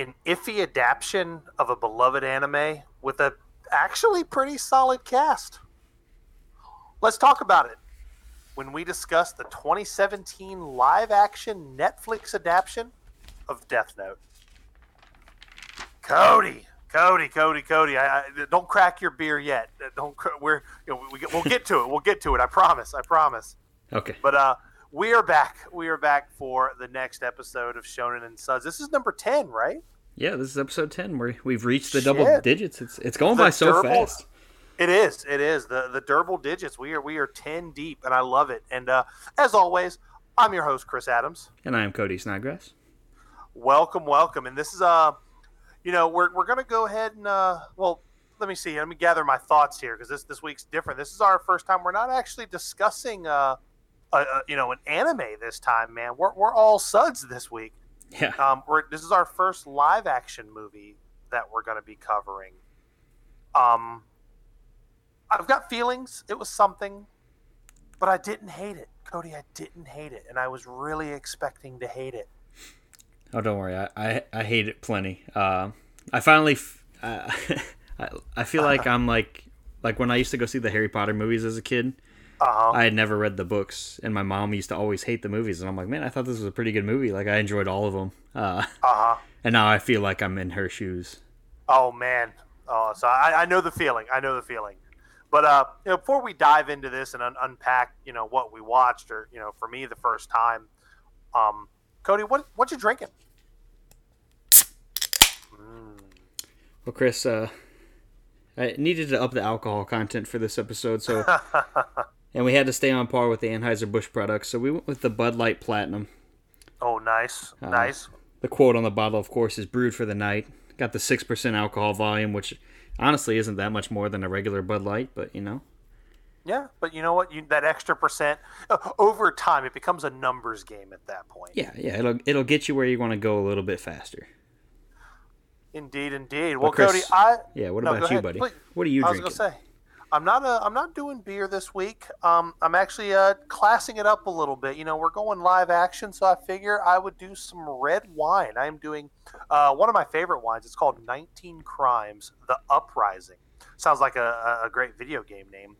an iffy adaptation of a beloved anime with a actually pretty solid cast. Let's talk about it when we discuss the 2017 live action Netflix adaptation of Death Note. Cody, Cody, Cody, Cody, I, I, don't crack your beer yet. Don't we're you know, we, we'll get to it. We'll get to it. I promise. I promise. Okay. But uh, we are back. We are back for the next episode of Shonen and Suds. This is number ten, right? Yeah, this is episode ten. Where we've reached the Shit. double digits. It's it's going the by so durable, fast. It is. It is the the durable digits. We are we are ten deep, and I love it. And uh, as always, I'm your host Chris Adams, and I am Cody Snodgrass. Welcome, welcome. And this is uh, you know, we're we're gonna go ahead and uh, well, let me see. Let me gather my thoughts here because this this week's different. This is our first time. We're not actually discussing uh, a, a, you know, an anime this time, man. We're we're all suds this week. Yeah. Um, we're this is our first live action movie that we're going to be covering. Um, I've got feelings. It was something, but I didn't hate it, Cody. I didn't hate it, and I was really expecting to hate it. Oh, don't worry. I I, I hate it plenty. Uh, I finally. Uh, I, I feel like I'm like like when I used to go see the Harry Potter movies as a kid. Uh-huh. I had never read the books, and my mom used to always hate the movies, and I'm like, man, I thought this was a pretty good movie. Like I enjoyed all of them. Uh huh. And now I feel like I'm in her shoes. Oh man. Oh, so I, I know the feeling. I know the feeling. But uh, you know, before we dive into this and un- unpack, you know, what we watched, or you know, for me the first time, um, Cody, what what you drinking? Mm. Well, Chris, uh, I needed to up the alcohol content for this episode, so and we had to stay on par with the Anheuser Busch products, so we went with the Bud Light Platinum. Oh, nice, uh, nice. The quote on the bottle, of course, is brewed for the night. Got the six percent alcohol volume, which honestly isn't that much more than a regular Bud Light, but you know. Yeah, but you know what? You, that extra percent uh, over time, it becomes a numbers game at that point. Yeah, yeah, it'll it'll get you where you want to go a little bit faster. Indeed, indeed. Well, Chris, Cody, I yeah. What no, about you, ahead. buddy? Please. What are you I drinking? I was gonna say, I'm not uh, I'm not doing beer this week. Um, I'm actually uh, classing it up a little bit. You know, we're going live action, so I figure I would do some red wine. I am doing uh, one of my favorite wines. It's called 19 Crimes: The Uprising. Sounds like a, a great video game name,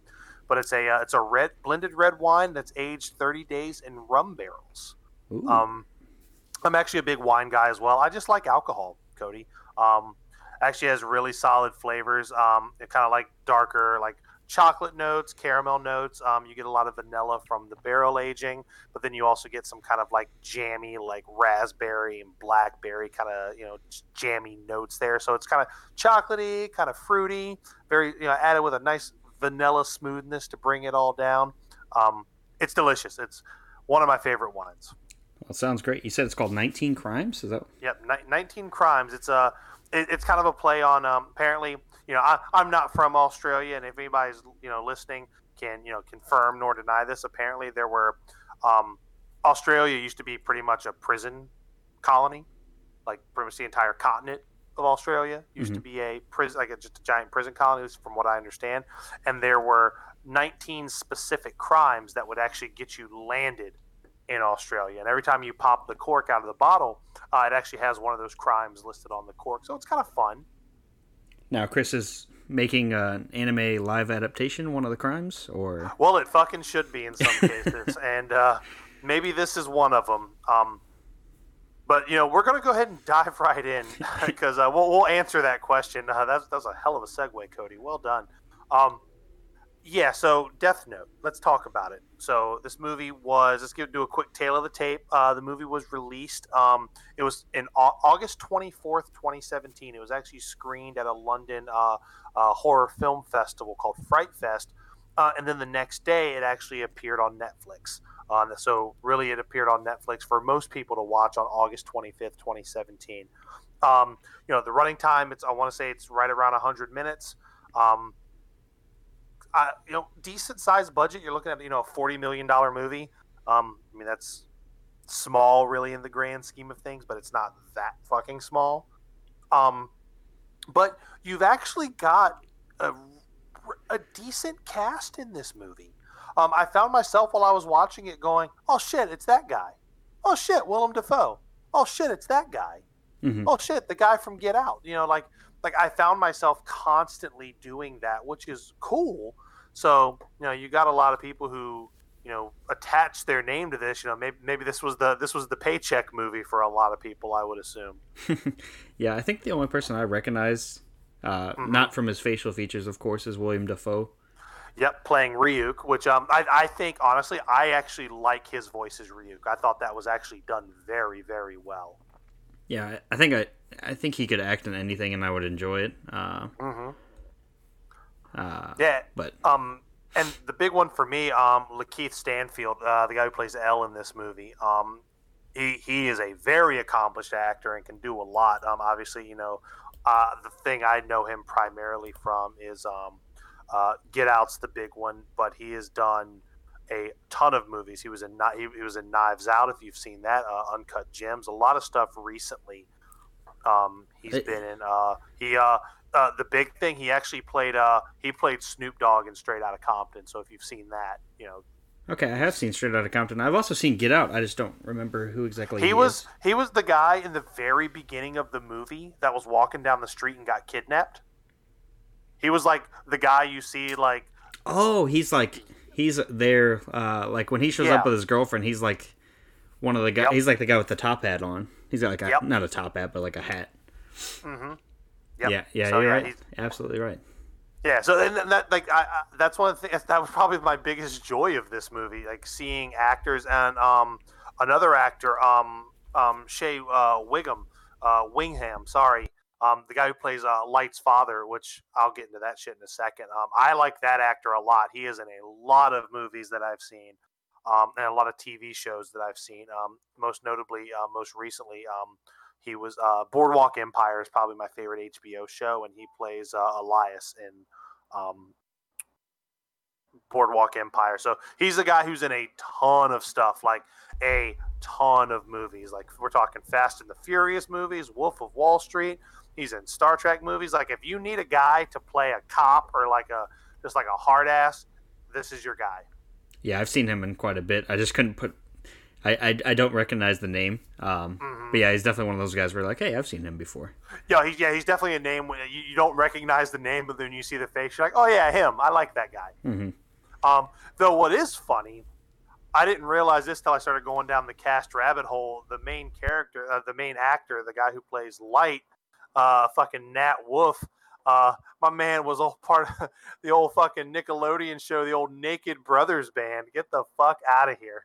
but it's a uh, it's a red blended red wine that's aged 30 days in rum barrels. Ooh. Um, I'm actually a big wine guy as well. I just like alcohol, Cody. Um, actually has really solid flavors. Um, it kind of like darker, like chocolate notes, caramel notes. Um, you get a lot of vanilla from the barrel aging, but then you also get some kind of like jammy, like raspberry and blackberry kind of you know jammy notes there. So it's kind of chocolatey, kind of fruity, very you know added with a nice vanilla smoothness to bring it all down. Um, it's delicious. It's one of my favorite wines. Well, sounds great. You said it's called 19 Crimes. Is that? Yep, 19 Crimes. It's a it, it's kind of a play on um, apparently you know I, i'm not from australia and if anybody's you know listening can you know confirm nor deny this apparently there were um, australia used to be pretty much a prison colony like pretty much the entire continent of australia used mm-hmm. to be a prison like a, just a giant prison colony from what i understand and there were 19 specific crimes that would actually get you landed in Australia. And every time you pop the cork out of the bottle, uh, it actually has one of those crimes listed on the cork. So it's kind of fun. Now, Chris is making an anime live adaptation one of the crimes, or well, it fucking should be in some cases, and uh, maybe this is one of them. Um, but you know, we're gonna go ahead and dive right in because uh, we'll, we'll answer that question. Uh, that's that's a hell of a segue, Cody. Well done. Um, yeah, so Death Note. Let's talk about it. So this movie was. Let's give do a quick tale of the tape. Uh, the movie was released. Um, it was in August twenty fourth, twenty seventeen. It was actually screened at a London uh, uh, horror film festival called Fright Fest, uh, and then the next day it actually appeared on Netflix. so really, it appeared on Netflix for most people to watch on August twenty fifth, twenty seventeen. Um, you know, the running time. It's I want to say it's right around hundred minutes. Um, uh, you know, decent sized budget. You're looking at you know a forty million dollar movie. Um, I mean that's small, really, in the grand scheme of things, but it's not that fucking small. Um, but you've actually got a, a decent cast in this movie. Um, I found myself while I was watching it going, "Oh shit, it's that guy." Oh shit, Willem Dafoe. Oh shit, it's that guy. Mhm. oh shit, the guy from Get Out. You know, like like I found myself constantly doing that, which is cool. So you know, you got a lot of people who you know attach their name to this. You know, maybe maybe this was the this was the paycheck movie for a lot of people. I would assume. yeah, I think the only person I recognize, uh, Mm-hmm. not from his facial features, of course, is William Dafoe. Yep, playing Ryuk, which um, I, I think honestly, I actually like his voice as Ryuk. I thought that was actually done very, very well. Yeah, I- I think I, I think he could act in anything, and I would enjoy it. Uh, hmm uh, Yeah, but um, and the big one for me, um, Lakeith Stanfield, uh, the guy who plays L in this movie, um, he he is a very accomplished actor and can do a lot. Um, obviously, you know, uh, the thing I know him primarily from is um, uh, Get Out's the big one, but he has done a ton of movies. He was in he, he was in Knives Out. If you've seen that, uh, Uncut Gems, a lot of stuff recently. Um, he's It- been in. Uh, he uh, uh, the big thing he actually played. Uh, he played Snoop Dogg in Straight Outta Compton. So if you've seen that, you know okay, I have seen Straight Outta Compton. I've also seen Get Out. I just don't remember who exactly he, he, was is. he was the guy in the very beginning of the movie that was walking down the street and got kidnapped. He was like the guy you see like Oh, he's like he's there. Uh, like when he shows Yeah. up with his girlfriend, he's like one of the guys. Yep. He's like the guy with the top hat on. He's got like a Yep. not a top hat, but like a hat. Yep. Yeah, yeah, So, you're yeah, right. Absolutely right. Yeah, so and that like I, I, that's one of the things that was probably my biggest joy of this movie, like seeing actors and um another actor um um Shea uh, Wiggum uh Wingham, sorry, um the guy who plays uh, Light's father, which I'll get into that shit in a second. Um, I like that actor a lot. He is in a lot of movies that I've seen, um, and a lot of TV shows that I've seen. Um, most notably, uh, most recently, um, he was uh, Boardwalk Empire is probably my favorite HBO show, and he plays uh, Elias in um, Boardwalk Empire. So he's a guy who's in a ton of stuff, like a ton of movies. Like we're talking Fast and the Furious movies, Wolf of Wall Street. He's in Star Trek movies. Like if you need a guy to play a cop or like a just like a hard ass, this is your guy. Yeah, I've seen him in quite a bit. I just couldn't put. I I, I don't recognize the name. Um, Mm-hmm. but yeah, he's definitely one of those guys where like, hey, I've seen him before. Yeah, he's yeah he's definitely a name when you, you don't recognize the name, but then you see the face, you're like, oh yeah, him. I like that guy. hmm Um, though what is funny, I didn't realize this till I started going down the cast rabbit hole. The main character, uh, the main actor, the guy who plays Light, uh, fucking Nat Wolff. Uh, my man was all part of the old fucking Nickelodeon show, the old Naked Brothers band. Get the fuck out of here.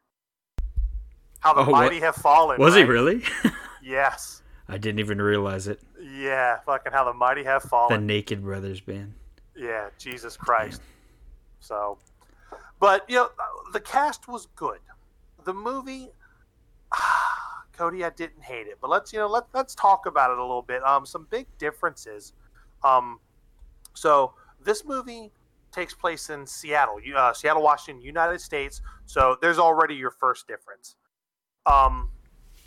How the Oh, what- mighty have fallen. Was he really? Yes. I didn't even realize it. Yeah, fucking how the mighty have fallen. The. Naked Brothers band. Yeah, Jesus Christ. So, but you know, the cast was good. The movie, Cody, I didn't hate it, but let's you know let let's talk about it a little bit. Um, some big differences. Um, so this movie takes place in Seattle, uh, Seattle, Washington, United States. So there's already your first difference. Um,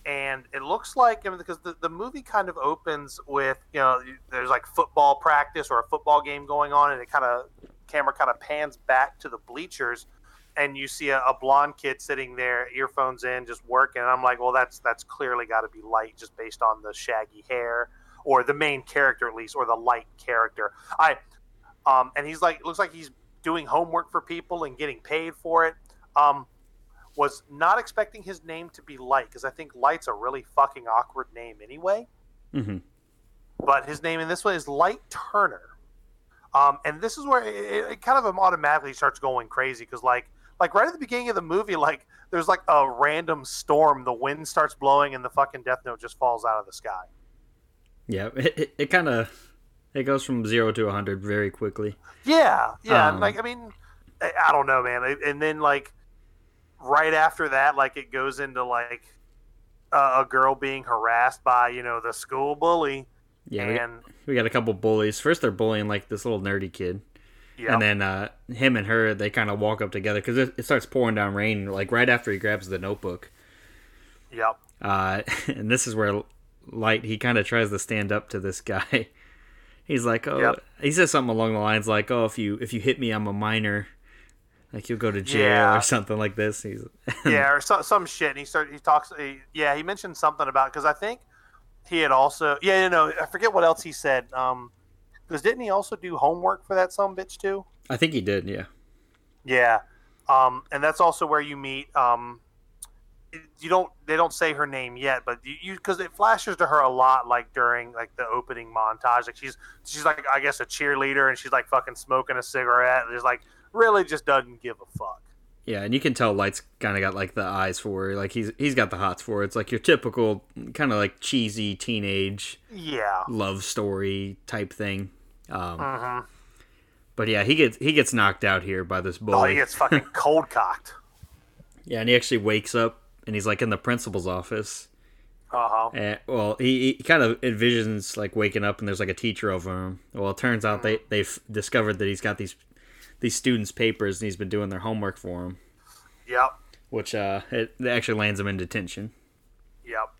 and it looks like I mean, because the, the movie kind of opens with you know there's like football practice or a football game going on and it kind of camera kind of pans back to the bleachers and you see a, a blonde kid sitting there earphones in just working and i'm like well that's that's clearly got to be light just based on the shaggy hair or the main character at least or the light character. I um and he's like looks like he's doing homework for people and getting paid for it. Um was not expecting his name to be Light because I think Light's a really fucking awkward name anyway. hmm But his name in this one is Light Turner, um, and this is where it, it- it kind of automatically starts going crazy because like like right at the beginning of the movie, like there's like a random storm, the wind starts blowing, and the fucking Death Note just falls out of the sky. Yeah, it, it, it kind of it goes from zero to hundred very quickly. Yeah, yeah. Um, like I mean, I, I don't know, man. And then like right after that, like it goes into like uh, a girl being harassed by you know the school bully. Yeah, we, and we got a couple bullies. First, they're bullying like this little nerdy kid, yeah, and then uh, him and her they kind of walk up together because it, it starts pouring down rain. Like right after he grabs the notebook, yep, uh, and this is where Light he kind of tries to stand up to this guy. He's like, oh, Yep. he says something along the lines like, oh, if you if you hit me, I'm a minor. Like you'll go to jail Yeah. or something like this. He's yeah, or so, some shit. And he starts. He talks. He, yeah, he mentioned something about because I think he had also yeah you know I forget what else he said. Um, because didn't he also do homework for that some bitch too? I think he did. Yeah. Yeah. Um, and that's also where you meet. Um, you don't. They don't say her name yet, but you because it flashes to her a lot, like during like the opening montage. Like she's she's like I guess a cheerleader, and she's like fucking smoking a cigarette. And just like really just doesn't give a fuck. Yeah, and you can tell Light's kind of got like the eyes for her. Like he's he's got the hots for her. It's like your typical kind of like cheesy teenage Yeah. love story type thing. Um, hmm But yeah, he gets he gets knocked out here by this Oh, he gets fucking cold cocked. Yeah, and he actually wakes up and he's like in the principal's office. Uh huh. And, well, he, he kind of envisions like waking up and there's like a teacher over him. Well, it turns out they they've discovered that he's got these these students' papers and he's been doing their homework for him, Yep. which uh it, it actually lands him in detention. Yep.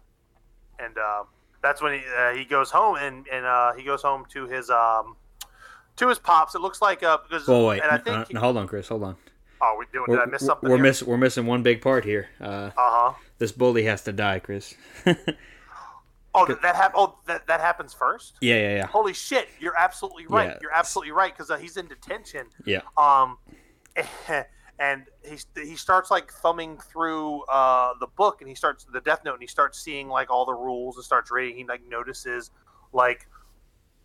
And uh, that's when he uh, he goes home and and uh, he goes home to his um to his pops. It looks like uh because Well, wait, and I n- think uh, he- hold on, Chris, hold on. Oh we doing We're, did I miss something? we're miss we're missing one big part here. Uh, Uh huh. this bully has to die, Chris. Oh, that, that hap- Oh, that that happens first. yeah, yeah, yeah, Holy shit! You're absolutely right. Yeah. You're absolutely right because uh, he's in detention. yeah. Um, and he he starts like thumbing through uh the book, and he starts the Death Note, and he starts seeing like all the rules and starts reading. He like notices like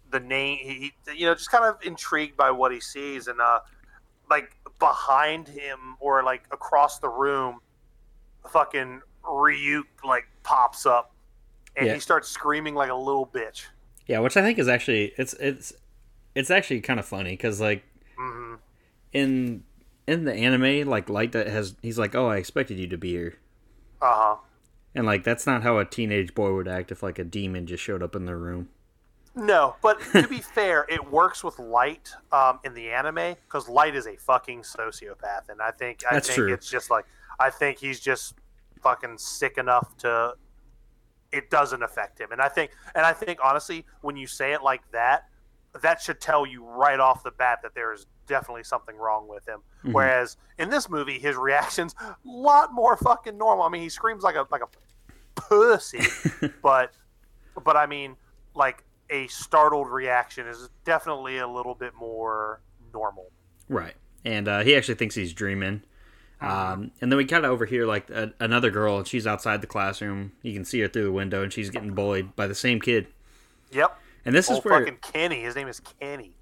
the name. He, he you know just kind of intrigued by what he sees, and uh, like behind him or like across the room, fucking Ryuk like pops up, and Yeah. he starts screaming like a little bitch. Yeah, which I think is actually it's it's it's actually kind of funny because like hmm in in the anime, like Light that has he's like, oh, I expected you to be here, Uh huh. and like that's not how a teenage boy would act if like a demon just showed up in their room. No, but to be fair, it works with Light um, in the anime because Light is a fucking sociopath, and I think I That's think true. it's just like I think he's just fucking sick enough to it doesn't affect him, and I think and I think honestly, when you say it like that, that should tell you right off the bat that there is definitely something wrong with him. Mhm. Whereas in this movie, his reactions a lot more fucking normal. I mean, he screams like a like a pussy, but but I mean, like a startled reaction is definitely a little bit more normal. Right, and uh, he actually thinks he's dreaming. Uh-huh. Um, and then we kind of overhear like a, another girl, and she's outside the classroom. You can see her through the window, and she's getting bullied by the same kid. Yep. And this Old is where, fucking Kenny. His name is Kenny.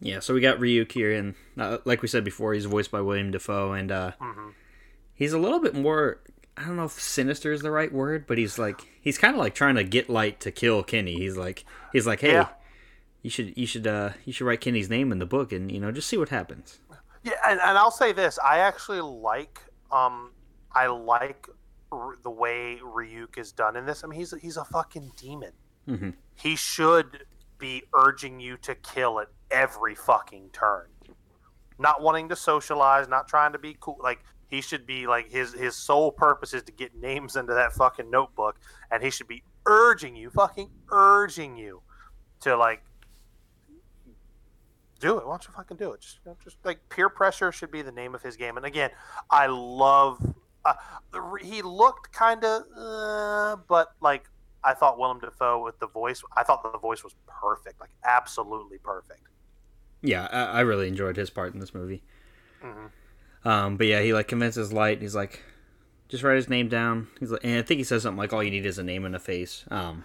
yeah. So we got Ryuk here, and uh, like we said before, he's voiced by William Dafoe, and uh, hmm he's a little bit more. I don't know if sinister is the right word, but he's like he's kind of like trying to get Light to kill Kenny. He's like he's like, hey, Yeah. you should you should uh you should write Kenny's name in the book, and you know just see what happens. Yeah, and, and I'll say this: I actually like, um, I like r- the way Ryuk is done in this. I mean, he's he's a fucking demon. hmm He should be urging you to kill at every fucking turn. Not wanting to socialize, not trying to be cool. Like he should be like his his sole purpose is to get names into that fucking notebook, and he should be urging you, fucking urging you, to like do it. Why don't you fucking do it? Just, you know, just like peer pressure should be the name of his game. And again, I love. Uh, he looked kind of, uh, but like I thought Willem Dafoe with the voice. I thought the voice was perfect, like absolutely perfect. Yeah, I, I really enjoyed his part in this movie. hmm Um, but yeah, he like convinces Light. He's like, just write his name down. He's like, and I think he says something like, "All you need is a name and a face." Um,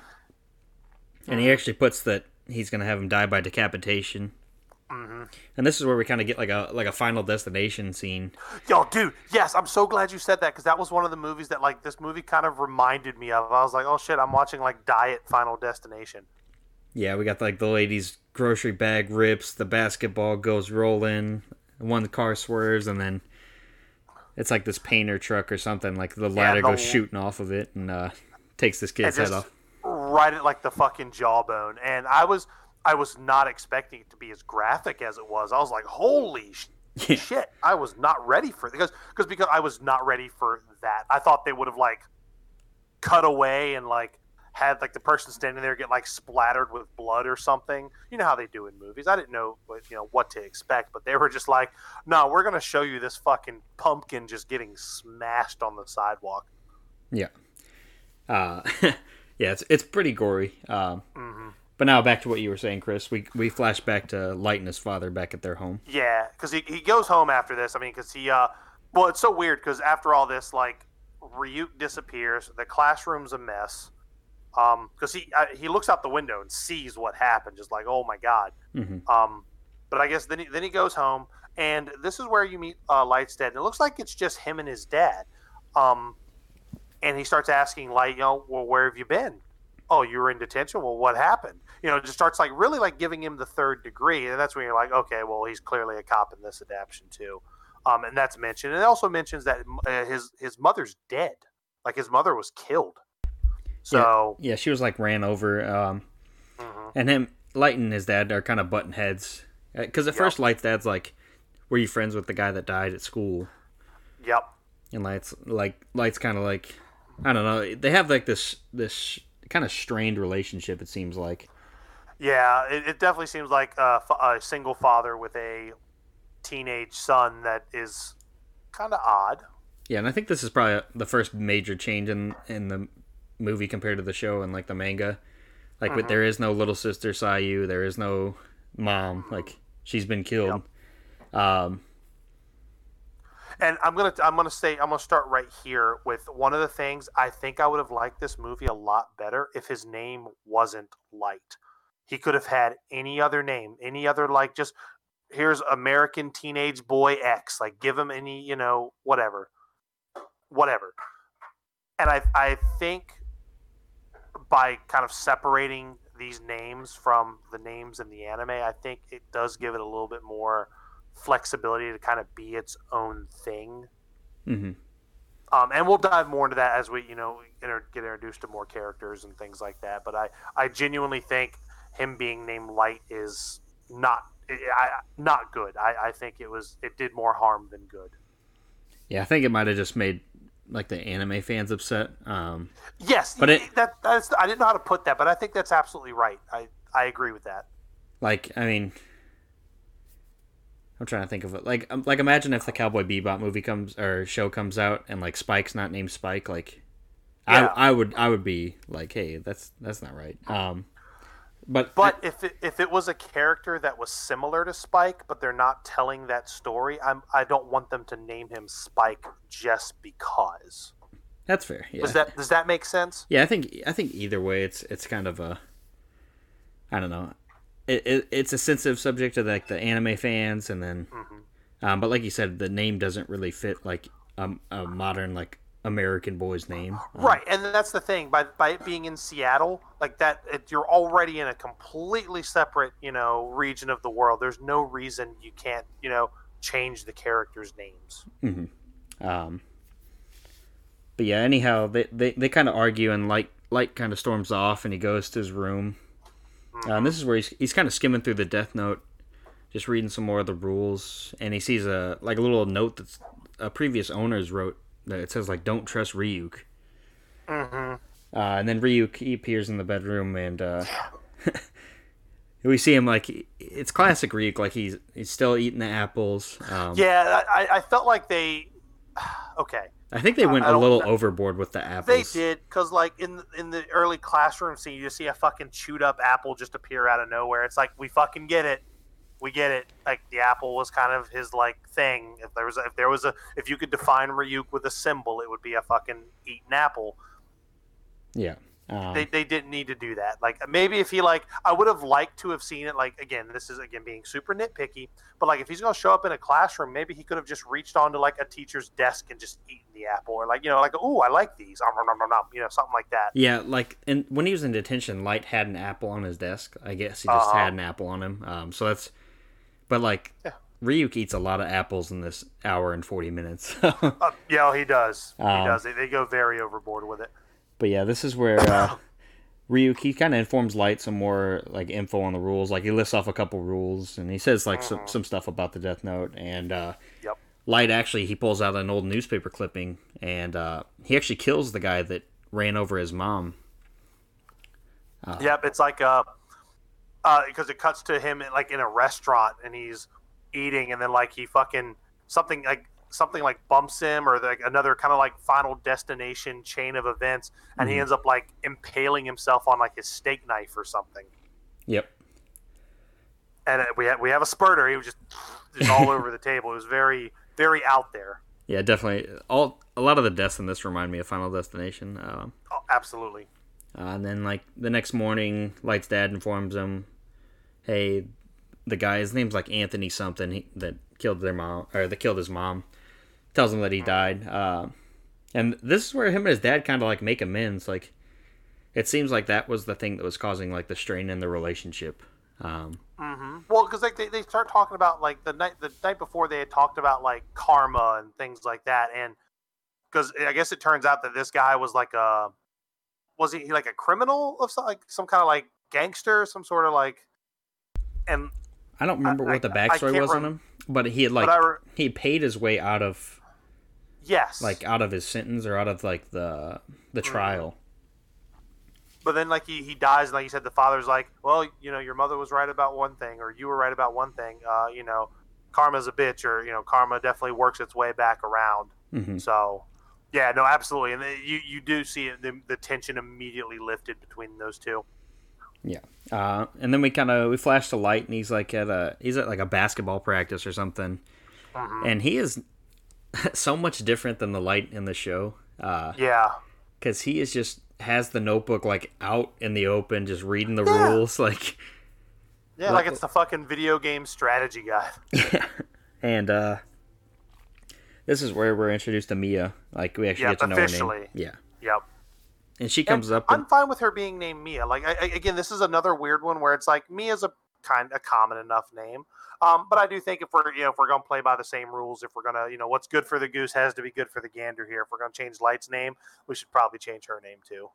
and he actually puts that he's gonna have him die by decapitation. hmm And this is where we kind of get like a like a final destination scene. Yo, dude, yes, I'm so glad you said that because that was one of the movies that like this movie kind of reminded me of. I was like, oh shit, I'm watching like Diet Final Destination. Yeah, we got like the lady's grocery bag rips, the basketball goes rolling, one car swerves, and then it's like this painter truck or something. Like the ladder the- goes shooting off of it and uh, takes this kid's head off. right at like the fucking jawbone. And I was I was not expecting it to be as graphic as it was. I was like, holy sh- Yeah. shit! I was not ready for because because because I was not ready for that. I thought they would have like cut away and like had like the person standing there get like splattered with blood or something. You know how they do in movies. I didn't know what you know what to expect, but they were just like, no, we're gonna show you this fucking pumpkin just getting smashed on the sidewalk. Yeah. Uh, Yeah, it's it's pretty gory. Um, Mm-hmm. But now back to what you were saying, Chris. We we flash back to Light and his father back at their home. Yeah, because he, he goes home after this. I mean, because he, uh, well, it's so weird because after all this, like, Ryuk disappears. The classroom's a mess. Um, because he uh, he looks out the window and sees what happened, just like, oh my god. Mhm. Um, but I guess then he, then he goes home, and this is where you meet uh, Light's dad. And it looks like it's just him and his dad. Um, and he starts asking Light, you know, well, where have you been? Oh, you were in detention. Well, what happened? You know, just starts like really like giving him the third degree, and that's when you're like, okay, well, he's clearly a cop in this adaptation too. Um, and that's mentioned. And it also mentions that uh, his his mother's dead, like his mother was killed. So, Yeah, she was like ran over. Um, mhm. and him, Light and his dad are kind of button heads. Because at Yep. first, Light's dad's like, "Were you friends with the guy that died at school?" yep, And Light's like, Light's kind of like, I don't know. They have like this this kind of strained relationship. It seems like. yeah, it, it definitely seems like a, a single father with a teenage son that is kind of odd. Yeah, and I think this is probably the first major change in in the movie compared to the show and like the manga. Like, with, there is no little sister Sayu. There is no mom. Like, she's been killed. Um, And I'm gonna I'm gonna say I'm gonna start right here with one of the things I think I would have liked this movie a lot better if his name wasn't Light. He could have had any other name, any other like just here's American teenage boy X. Like give him any you know whatever, whatever. And I I think by kind of separating these names from the names in the anime, I think it does give it a little bit more flexibility to kind of be its own thing. mhm. Um, and we'll dive more into that as we, you know, inter- get introduced to more characters and things like that. But I, I genuinely think him being named Light is not, I, not good. I, I think it was, it did more harm than good. Yeah, I think it might have just made like the anime fans upset. Um, Yes, But it- that that's I didn't know how to put that, but I think that's absolutely right. I, I agree with that. like, I mean, I'm trying to think of it. Like, um, like imagine if the Cowboy Bebop movie comes or show comes out and like Spike's not named Spike. Like, Yeah. I I would I would be like, hey, that's that's not right. Um, but But if it, if it was a character that was similar to Spike, but they're not telling that story, I'm I don't want them to name him Spike just because. that's fair. Yeah. Does that does that make sense? Yeah, I think I think either way, it's it's kind of a, I don't know, it, it it's a sensitive subject to like the anime fans, and then, um, but like you said, the name doesn't really fit like um, a modern like American boy's name. Um, Right, and that's the thing. By by it being in Seattle, like that, it, you're already in a completely separate, you know, region of the world. There's no reason you can't, you know, change the characters' names. Um, but yeah, anyhow, they they, they kind of argue, and light light kind of storms off, and he goes to his room. Uh, and this is where he's he's kind of skimming through the Death Note, just reading some more of the rules, and he sees a like a little note that's a previous owners wrote it says like "Don't trust Ryuk." Mm-hmm. Uh, and then Ryuk he appears in the bedroom, and uh, we see him like it's classic Ryuk, like he's he's still eating the apples. Um, Yeah, I, I felt like they. Okay, I think they went a little overboard with the apples. they did because like in in the early classroom scene, you just see a fucking chewed up apple just appear out of nowhere. It's like we fucking get it. We get it. Like the apple was kind of his like thing. If there was a, if there was a if you could define Ryuk with a symbol, it would be a fucking eaten apple. Yeah. Um, they, they didn't need to do that. Like maybe if he like I would have liked to have seen it like again, this is again being super nitpicky, but like if he's gonna show up in a classroom, maybe he could have just reached onto like a teacher's desk and just eaten the apple or like you know, like oh I like these. Um, nom, nom, nom, you know, something like that. yeah, like and when he was in detention, Light had an apple on his desk. I guess he just Uh-huh. had an apple on him. Um, so that's, but like, Yeah. Ryuk eats a lot of apples in this hour and forty minutes. Uh, yeah, he does. Um, he does. They, they go very overboard with it. But yeah, this is where uh, Ryuk he kind of informs Light some more like info on the rules. Like he lists off a couple rules and he says like some, some stuff about the Death Note. And uh, Yep. Light actually he pulls out an old newspaper clipping and uh, he actually kills the guy that ran over his mom. Yep, it's like uh, uh, because it cuts to him in, like in a restaurant and he's eating, and then like he fucking something like something like bumps him or like another kind of like final destination chain of events and he Mhm. ends up like impaling himself on like his steak knife or something Yep. and uh, we have, we have a spurter he was just just all over the table it was very very out there Yeah, definitely. All a lot of the deaths in this remind me of Final Destination. Um, oh, absolutely uh, and then like the next morning, Light's dad informs him, "Hey, the guy, his name's like Anthony something he, that killed their mom or that killed his mom." Tells him that he died. Uh, and this is where him and his dad kind of like make amends. Like, it seems like that was the thing that was causing like the strain in the relationship. Um, hmm Well, because like they, they start talking about like the night the night before they had talked about like karma and things like that, and because I guess it turns out that this guy was like a was he like a criminal of some like some kind of like gangster, some sort of like, and I don't remember I- what the backstory was on him, but he had like re- he paid his way out of yes, like out of his sentence or out of like the the Mm-hmm. trial. but then like he, he dies and like you said the father's like well you know your mother was right about one thing or you were right about one thing uh you know karma's a bitch or you know karma definitely works its way back around hmm So, yeah, no, absolutely, and you you do see the, the tension immediately lifted between those two. Yeah. Uh, and then we kind of we flash the light, and he's like at a he's at like a basketball practice or something, Mhm. and he is so much different than the light in the show. Uh, Yeah, because he is just has the notebook like out in the open, just reading the Yeah. rules, like yeah, like it's the fucking video game strategy guy. and uh this is where we're introduced to Mia. Like we actually Yeah, get to know her name. Yeah. Yep. And she And comes up I'm and fine with her being named Mia. Like I, I, again, this is another weird one where it's like Mia's a kind a common enough name. Um, but I do think if we're you know if we're gonna play by the same rules, if we're gonna you know what's good for the goose has to be good for the gander here. If we're gonna change Light's name, we should probably change her name too.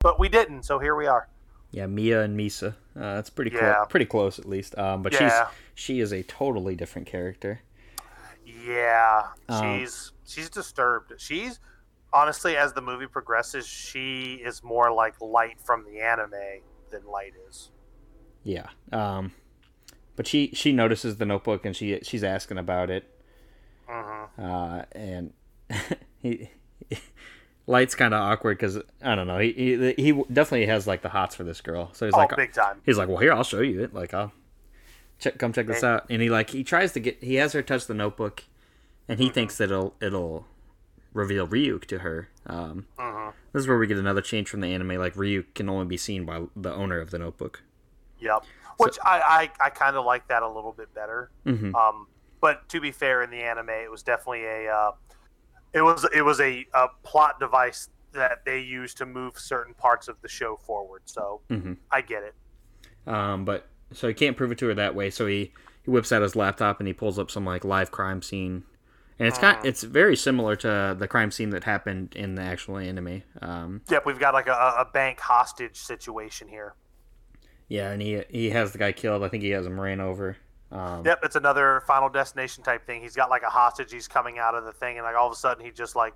But we didn't, so here we are. yeah, Mia and Misa. Uh, that's pretty Yeah. close, pretty close at least. Um, but Yeah. she's she is a totally different character. Yeah, Um, she's she's disturbed. She's honestly, as the movie progresses, she is more like Light from the anime than Light is. Yeah. Um, but she she notices the notebook and she she's asking about it. hmm Uh, and he. Light's kind of awkward because I don't know. He, he he definitely has like the hots for this girl. So he's Oh, like, big time. he's like, well, here I'll show you it. Like, I'll check, come check this Okay. out. And he like he tries to get he has her touch the notebook, and he Mm-hmm. thinks that it'll it'll reveal Ryuk to her. Um, hmm this is where we get another change from the anime. Like Ryuk can only be seen by the owner of the notebook. Yep. Which I I, I kind of like that a little bit better. hmm Um, but to be fair, in the anime, it was definitely a uh, it was it was a, a plot device that they used to move certain parts of the show forward. So hmm I get it. Um, but so he can't prove it to her that way. So he he whips out his laptop and he pulls up some like live crime scene, and it's kind it's very similar to the crime scene that happened in the actual anime. Um, Yep, we've got like a, a bank hostage situation here. yeah, and he he has the guy killed. I think he has him ran over. Um, Yep, it's another Final Destination type thing. He's got like a hostage. He's coming out of the thing, and like all of a sudden, he just like,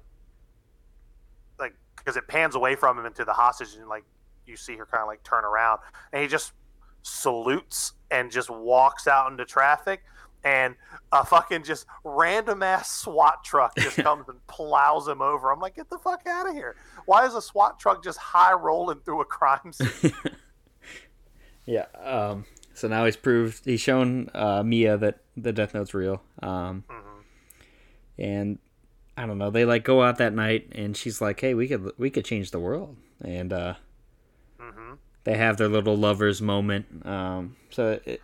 like because it pans away from him into the hostage, and like you see her kind of like turn around, and he just salutes and just walks out into traffic, and a fucking just random ass SWAT truck just comes and plows him over. I'm like, get the fuck out of here! Why is a SWAT truck just high rolling through a crime scene? Yeah. Um, so now he's proved he's shown uh, Mia that the Death Note's real. Um, Mhm. and I don't know. They like go out that night, and she's like, "Hey, we could we could change the world." And uh, Mhm. they have their little lovers moment. Um, so it,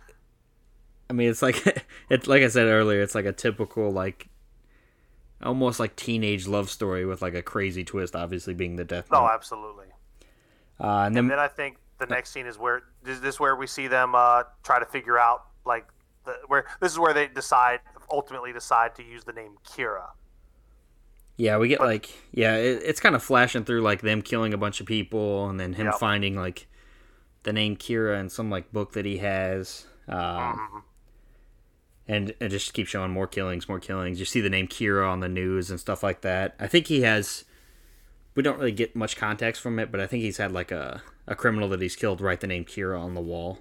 I mean, it's like it's like I said earlier. It's like a typical like almost like teenage love story with like a crazy twist. Obviously, being the Death No, Note. absolutely. Uh, and then And then I think the next scene is where is this where we see them uh, try to figure out like the, where this is where they decide ultimately decide to use the name Kira. Yeah, we get like yeah, it, it's kind of flashing through like them killing a bunch of people, and then him Yep. finding like the name Kira in some like book that he has, um, Mhm. And it just keeps showing more killings, more killings. You see the name Kira on the news and stuff like that. I think he has. We don't really get much context from it, but I think he's had like a a criminal that he's killed write the name Kira on the wall.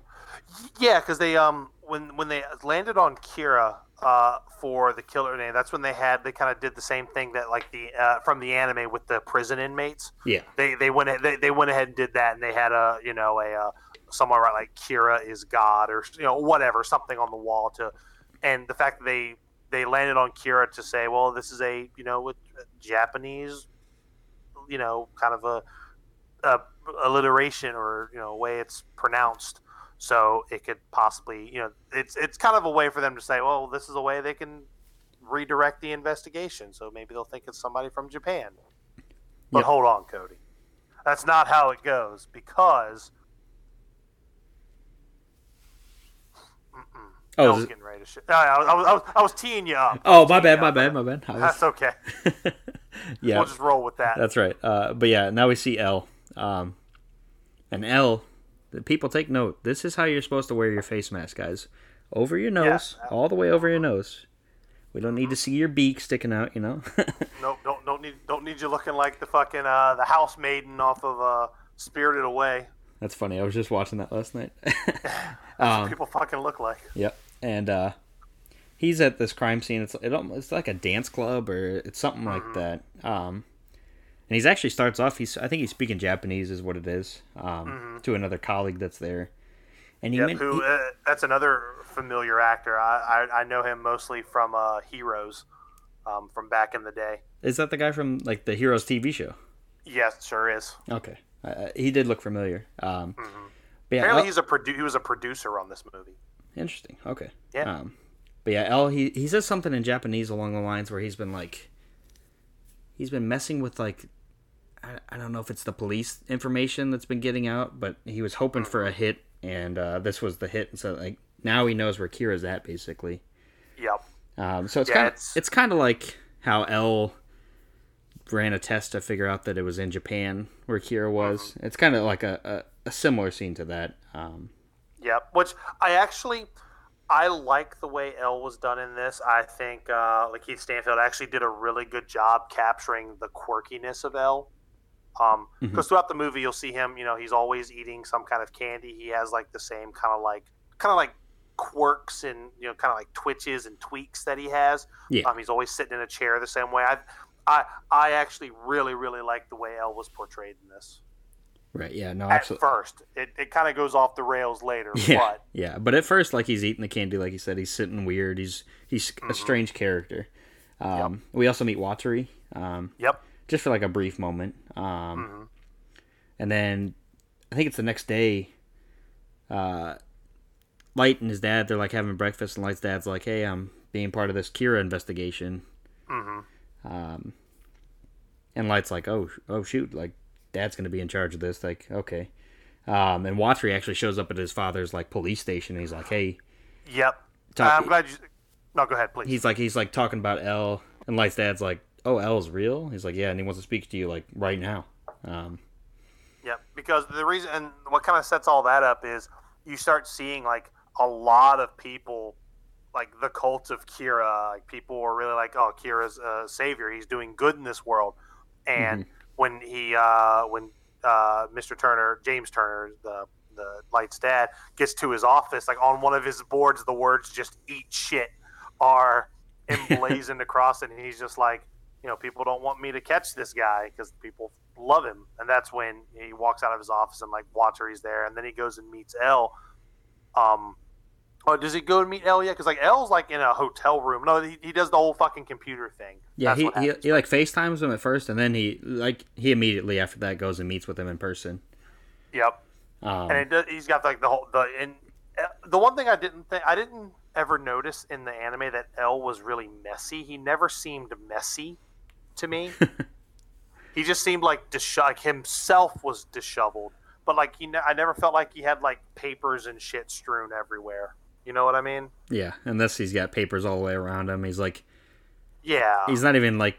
Yeah, because they um when when they landed on Kira, uh, for the killer name. That's when they had they kind of did the same thing that like the uh, from the anime with the prison inmates. Yeah. They they went they, they went ahead and did that, and they had a you know a uh, someone write like Kira is God or you know whatever something on the wall to, and the fact that they they landed on Kira to say, well, this is a you know Japanese, you know, kind of a, a alliteration or you know way it's pronounced. So it could possibly you know it's it's kind of a way for them to say well this is a way they can redirect the investigation. So maybe they'll think it's somebody from japan. But Yep. hold on cody. That's not how it goes because Oh, I was getting ready to shit. No, I was, I was, I was, I was teeing you up. Oh, my bad, my bad, my bad. Was- That's okay. yeah, We'll just roll with that. that's right. Uh, but yeah, now we see L. Um, and L, the people take note. This is how you're supposed to wear your face mask, guys. Over your nose, all the way over your nose. We don't need to see your beak sticking out, you know. Nope, don't don't need don't need you looking like the fucking uh, the house maiden off of uh, Spirited Away. That's funny. I was just watching that last night. That's Um, what people fucking look like. Yep. And uh, he's at this crime scene. It's it, it's like a dance club or it's something like Mm-hmm. that. Um, and he's actually starts off. He's I think he's speaking Japanese is what it is um, to another colleague that's there. And he, Yep, Mm-hmm. who he- uh, that's another familiar actor. I, I I know him mostly from uh, Heroes, um, from back in the day. is that the guy from like the Heroes TV show? Yes, sure is. Okay, uh, he did look familiar. Um, Mm-hmm. Apparently, he's a produ- he was a producer on this movie. Interesting. Okay. Yeah. Um, but yeah, L he he says something in Japanese along the lines where he's been like, he's been messing with like, I, I don't know if it's the police information that's been getting out, but he was hoping for a hit, and uh, this was the hit, and so like now he knows where Kira's at basically. Yep. Um, so it's Yeah, kind of it's- it's kind of like how L ran a test to figure out that it was in Japan where Kira was. It's kind of like a, a, a similar scene to that. Um, Yep. Which I actually I like the way L was done in this. I think uh, Lakeith Stanfield actually did a really good job capturing the quirkiness of L. Um, because throughout the movie you'll see him, you know, he's always eating some kind of candy. He has like the same kind of like kind of like quirks and you know kind of like twitches and tweaks that he has. Yeah. Um, he's always sitting in a chair the same way. I I I actually really really like the way L was portrayed in this. Right? Yeah. No. At Absolutely. first, it, it kind of goes off the rails later, Yeah, but yeah, but at first, like he's eating the candy, like you said, he's sitting weird. He's he's Mm-hmm. a strange character. Um, We also meet Watari, um, yep. just for like a brief moment, um, Mm-hmm. and then I think it's the next day. Uh, Light and his dad, they're like having breakfast, and Light's dad's like, "Hey, I'm being part of this Kira investigation." Mm-hmm. Um, and Light's like, "Oh, oh shoot! Like, Dad's gonna be in charge of this." Like, okay. Um, and Watari actually shows up at his father's like police station. And he's like, "Hey." Yep. Talk- I'm glad you. No, go ahead, please. he's like he's like talking about L and Light's dad's like, Oh, L's real? He's like, Yeah, and he wants to speak to you like right now. Um Yep. Because the reason and what kind of sets all that up is you start seeing like a lot of people, like the cult of Kira. Like people were really like, "Oh, Kira's a savior. He's doing good in this world." And when he, uh, when uh, Mr. Turner, James Turner, the the Light's dad, gets to his office, like on one of his boards, the words "just eat shit" are emblazoned across it, and he's just like, you know, people don't want me to catch this guy because people love him, and that's when he walks out of his office and like Watari's there, and then he goes and meets L. Um, oh, does he go and meet L yet? Because like L's like in a hotel room. No, he, he does the whole fucking computer thing. Yeah, That's he, he he like FaceTimes him at first and then he like he immediately after that goes and meets with him in person. Yep. Um, and it does, he's got like the whole the and uh, the one thing I didn't think I didn't ever notice in the anime that L was really messy. He never seemed messy to me. he just seemed like dis- like himself was disheveled, but like he ne- I never felt like he had like papers and shit strewn everywhere. You know what I mean? yeah, and this he's got papers all the way around him. He's like Yeah. he's not even like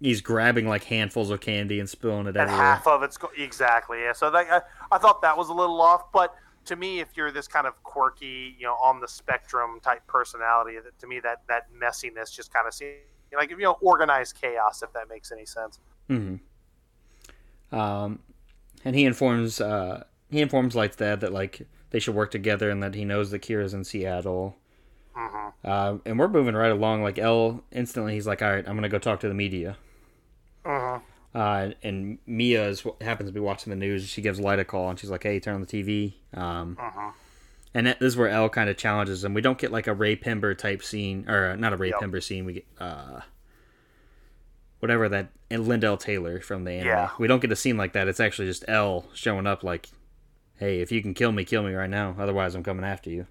he's grabbing like handfuls of candy and spilling it and everywhere. half of it's go- exactly yeah. So that, I, I thought that was a little off, but to me, if you're this kind of quirky, you know, on the spectrum type personality, that to me that that messiness just kind of seems like you know organized chaos, if that makes any sense. hmm Um, and he informs uh, he informs Light's dad that like they should work together and that he knows that Kira's in Seattle. Uh huh. and we're moving right along. Like L instantly, he's like, "All right, I'm gonna go talk to the media." Mhm. Uh, and Mia is happens to be watching the news. She gives Light a call, and she's like, "Hey, turn on the TV." Um, Mhm. And that, this is where L kind of challenges him. We don't get like a Raye Penber type scene, or uh, not a Raye Yep. Penber scene. We get uh, whatever that and Lind L. Tailor from the anime. Yeah. We don't get a scene like that. It's actually just L showing up like, "Hey, if you can kill me, kill me right now. Otherwise, I'm coming after you."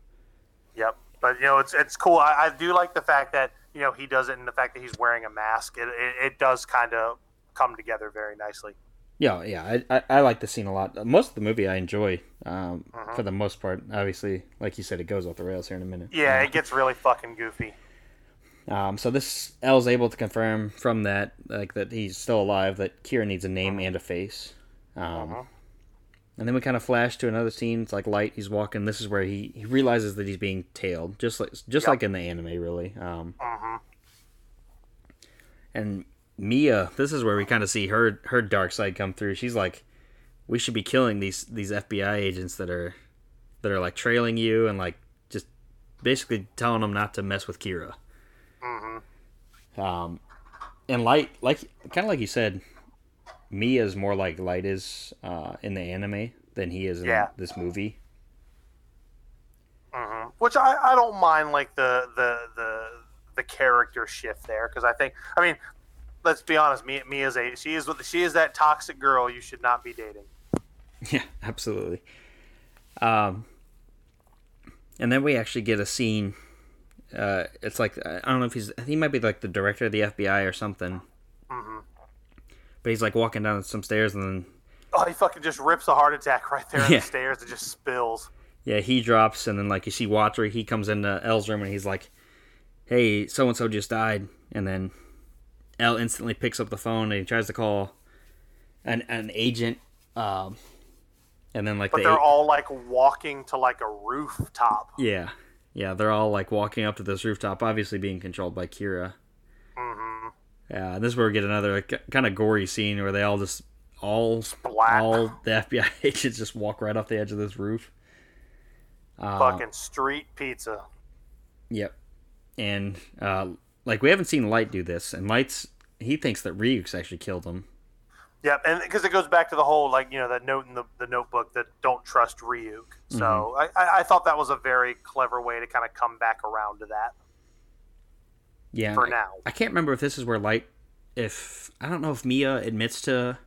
Yep. But you know, it's it's cool. I, I do like the fact that you know he does it, and the fact that he's wearing a mask. It it, it does kind of come together very nicely. Yeah, yeah, I, I, I like the scene a lot. Most of the movie I enjoy, um, Uh-huh. for the most part. Obviously, like you said, it goes off the rails here in a minute. Yeah, it gets really fucking goofy. Um, so this L's able to confirm from that, like that he's still alive, that Kira needs a name and a face. Um, Uh-huh. And then we kind of flash to another scene. It's like light. He's walking. This is where he, he realizes that he's being tailed, just like just Yep. like in the anime, really. Um, Mhm. and Mia, this is where we kind of see her her dark side come through. She's like, we should be killing these these FBI agents that are that are like trailing you and like just basically telling them not to mess with Kira. Mhm. Um, and light, like kind of like you said, Mia is more like light is uh, in the anime than he is in Yeah. this movie. Mhm. Which I, I don't mind like the the the the character shift there because I think I mean let's be honest Mia, Mia's a she is she is that toxic girl you should not be dating. Yeah, absolutely. Um, and then we actually get a scene. Uh, it's like I don't know if he's he might be like the director of the FBI or something. Mhm. But he's like walking down some stairs and then Oh, he fucking just rips a heart attack right there on Yeah. the stairs and just spills. yeah he drops and then like you see Water he comes into L's room and he's like, "Hey, so and so just died," and then L instantly picks up the phone and he tries to call an an agent. Um, and then like But the they're a- all like walking to like a rooftop. Yeah, yeah, they're all like walking up to this rooftop, obviously being controlled by Kira. hmm Yeah, and this is where we get another like, kind of gory scene where they all just all Splat. all the FBI agents just walk right off the edge of this roof. Uh, Fucking street pizza. Yep, and uh, like we haven't seen Light do this, and Light's he thinks that Ryuk's actually killed him. Yep, and because it goes back to the whole like you know that note in the, the notebook that don't trust Ryuk. So I, I, I thought that was a very clever way to kind of come back around to that Yeah, for I, now. I can't remember if this is where Light, if I don't know if Mia admits to,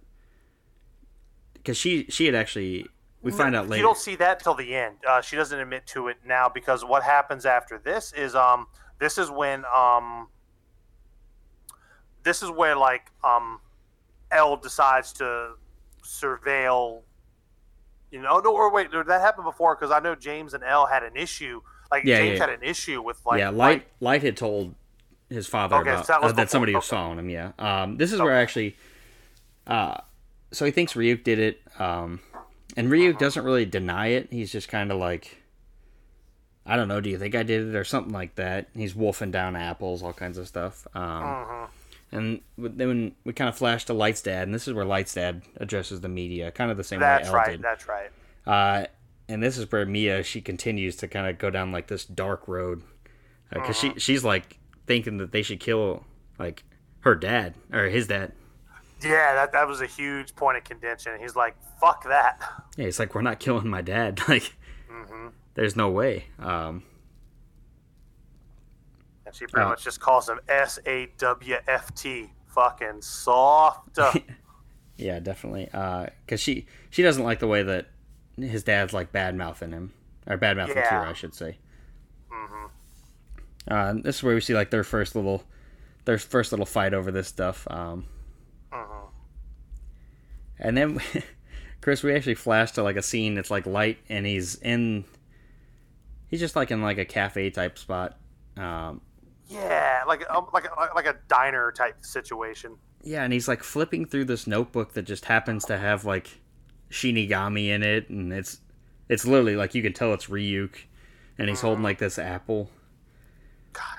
because she she had actually we find out later. You don't see that till the end. Uh, she doesn't admit to it now because what happens after this is um this is when um this is where like um L decides to surveil. You know, no, or wait, did that happen before? Because I know James and L had an issue. Like Yeah, James yeah. had an issue with like yeah, Light Light had told his father Okay, about so that uh, that somebody was okay. following him. Yeah, um, this is where Okay. actually, uh, so he thinks Ryuk did it, um, and Ryuk Uh-huh. doesn't really deny it. He's just kind of like, I don't know. Do you think I did it or something like that? He's wolfing down apples, all kinds of stuff. Um, Mhm. and then we kind of flash to Light's dad, and this is where Light's dad addresses the media, kind of the same That's way right. did. That's right. That's Uh, and this is where Mia she continues to kind of go down like this dark road because Uh-huh. she she's like thinking that they should kill like her dad or his dad. Yeah, that that was a huge point of contention. He's like, "Fuck that." Yeah, it's like we're not killing my dad. Like, hmm there's no way. Um, And she pretty Uh, much just calls him S A W F T. Fucking soft. yeah, definitely. Because she she doesn't like the way that his dad's like bad mouthing him or bad mouthing Yeah. Kira, I should say. hmm Uh, this is where we see like their first little their first little fight over this stuff. Um, hmm And then, Chris, we actually flash to like a scene. It's like light, and he's in. He's just like in like a cafe type spot. Um, Yeah, like um, like a, like a diner type situation. yeah, and he's like flipping through this notebook that just happens to have like Shinigami in it, and it's it's literally like you can tell it's Ryuk, and he's holding like this apple, God,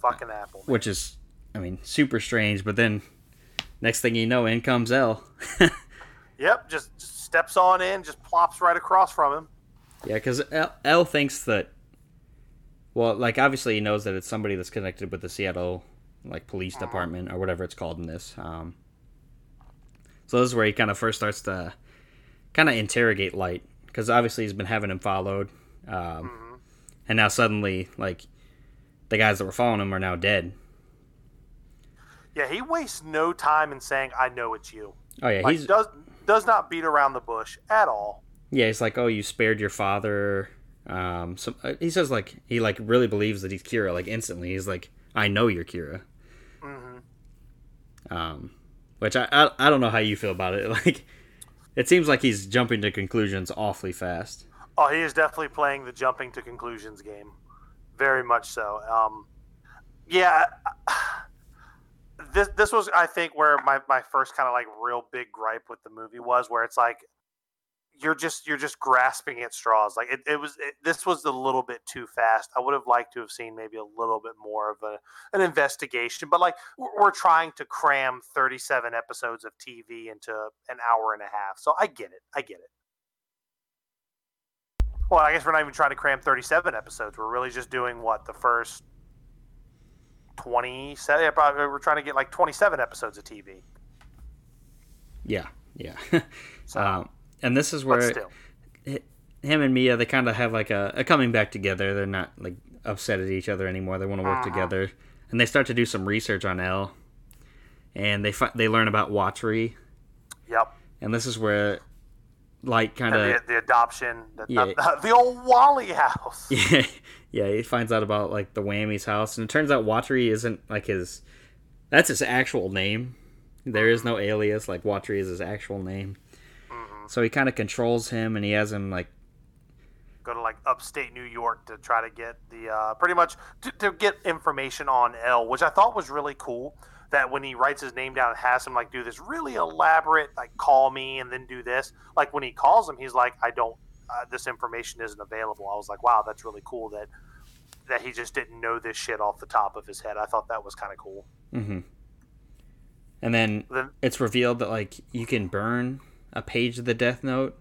fucking apple. which is, I mean, super strange. But then, next thing you know, in comes L. Yep, just, just steps on in, just plops right across from him. Yeah, because L, L thinks that Well, like obviously he knows that it's somebody that's connected with the Seattle like police department or whatever it's called in this. Um, so this is where he kind of first starts to kind of interrogate Light because obviously he's been having him followed, um, and now suddenly like the guys that were following him are now dead. Yeah, he wastes no time in saying, "I know it's you." Oh yeah, Like he's does does not beat around the bush at all. yeah he's like, oh, you spared your father. Um, so uh, he says like he like really believes that he's Kira like instantly. He's like, I know you're Kira. Um, which I, I I don't know how you feel about it. Like, it seems like he's jumping to conclusions awfully fast. Oh, he is definitely playing the jumping to conclusions game, very much so. Um, yeah, this this was I think where my, my first kind of like real big gripe with the movie was, where it's like you're just you're just grasping at straws. Like it, it was it, this was a little bit too fast. I would have liked to have seen maybe a little bit more of a an investigation, but like we're, we're trying to cram 37 episodes of TV into an hour and a half. So I get it. I get it. Well, I guess we're not even trying to cram 37 episodes. We're really just doing what the first 27. Yeah, probably we're trying to get like 27 episodes of TV. Yeah, yeah. So, um, and this is where still, him and Mia they kind of have like a, a coming back together. They're not like upset at each other anymore. They want to work Uh-huh. together, and they start to do some research on L. And they fi- they learn about Watari, yep. and this is where Light kind of the, the adoption, the, Yeah. the, the old Wally house. yeah yeah he finds out about like the Wammy's house, and it turns out Watari isn't like his that's his actual name. There is no alias. Like Watari is his actual name. So he kind of controls him, and he has him like Go to like upstate New York to try to get the uh, pretty much to, to get information on L, which I thought was really cool. That when he writes his name down and has him like do this really elaborate like call me and then do this. Like when he calls him, he's like, I don't. Uh, this information isn't available. I was like, wow, that's really cool that that he just didn't know this shit off the top of his head. I thought that was kind of cool. Mm-hmm. And then Then it's revealed that like you can burn a page of the Death Note,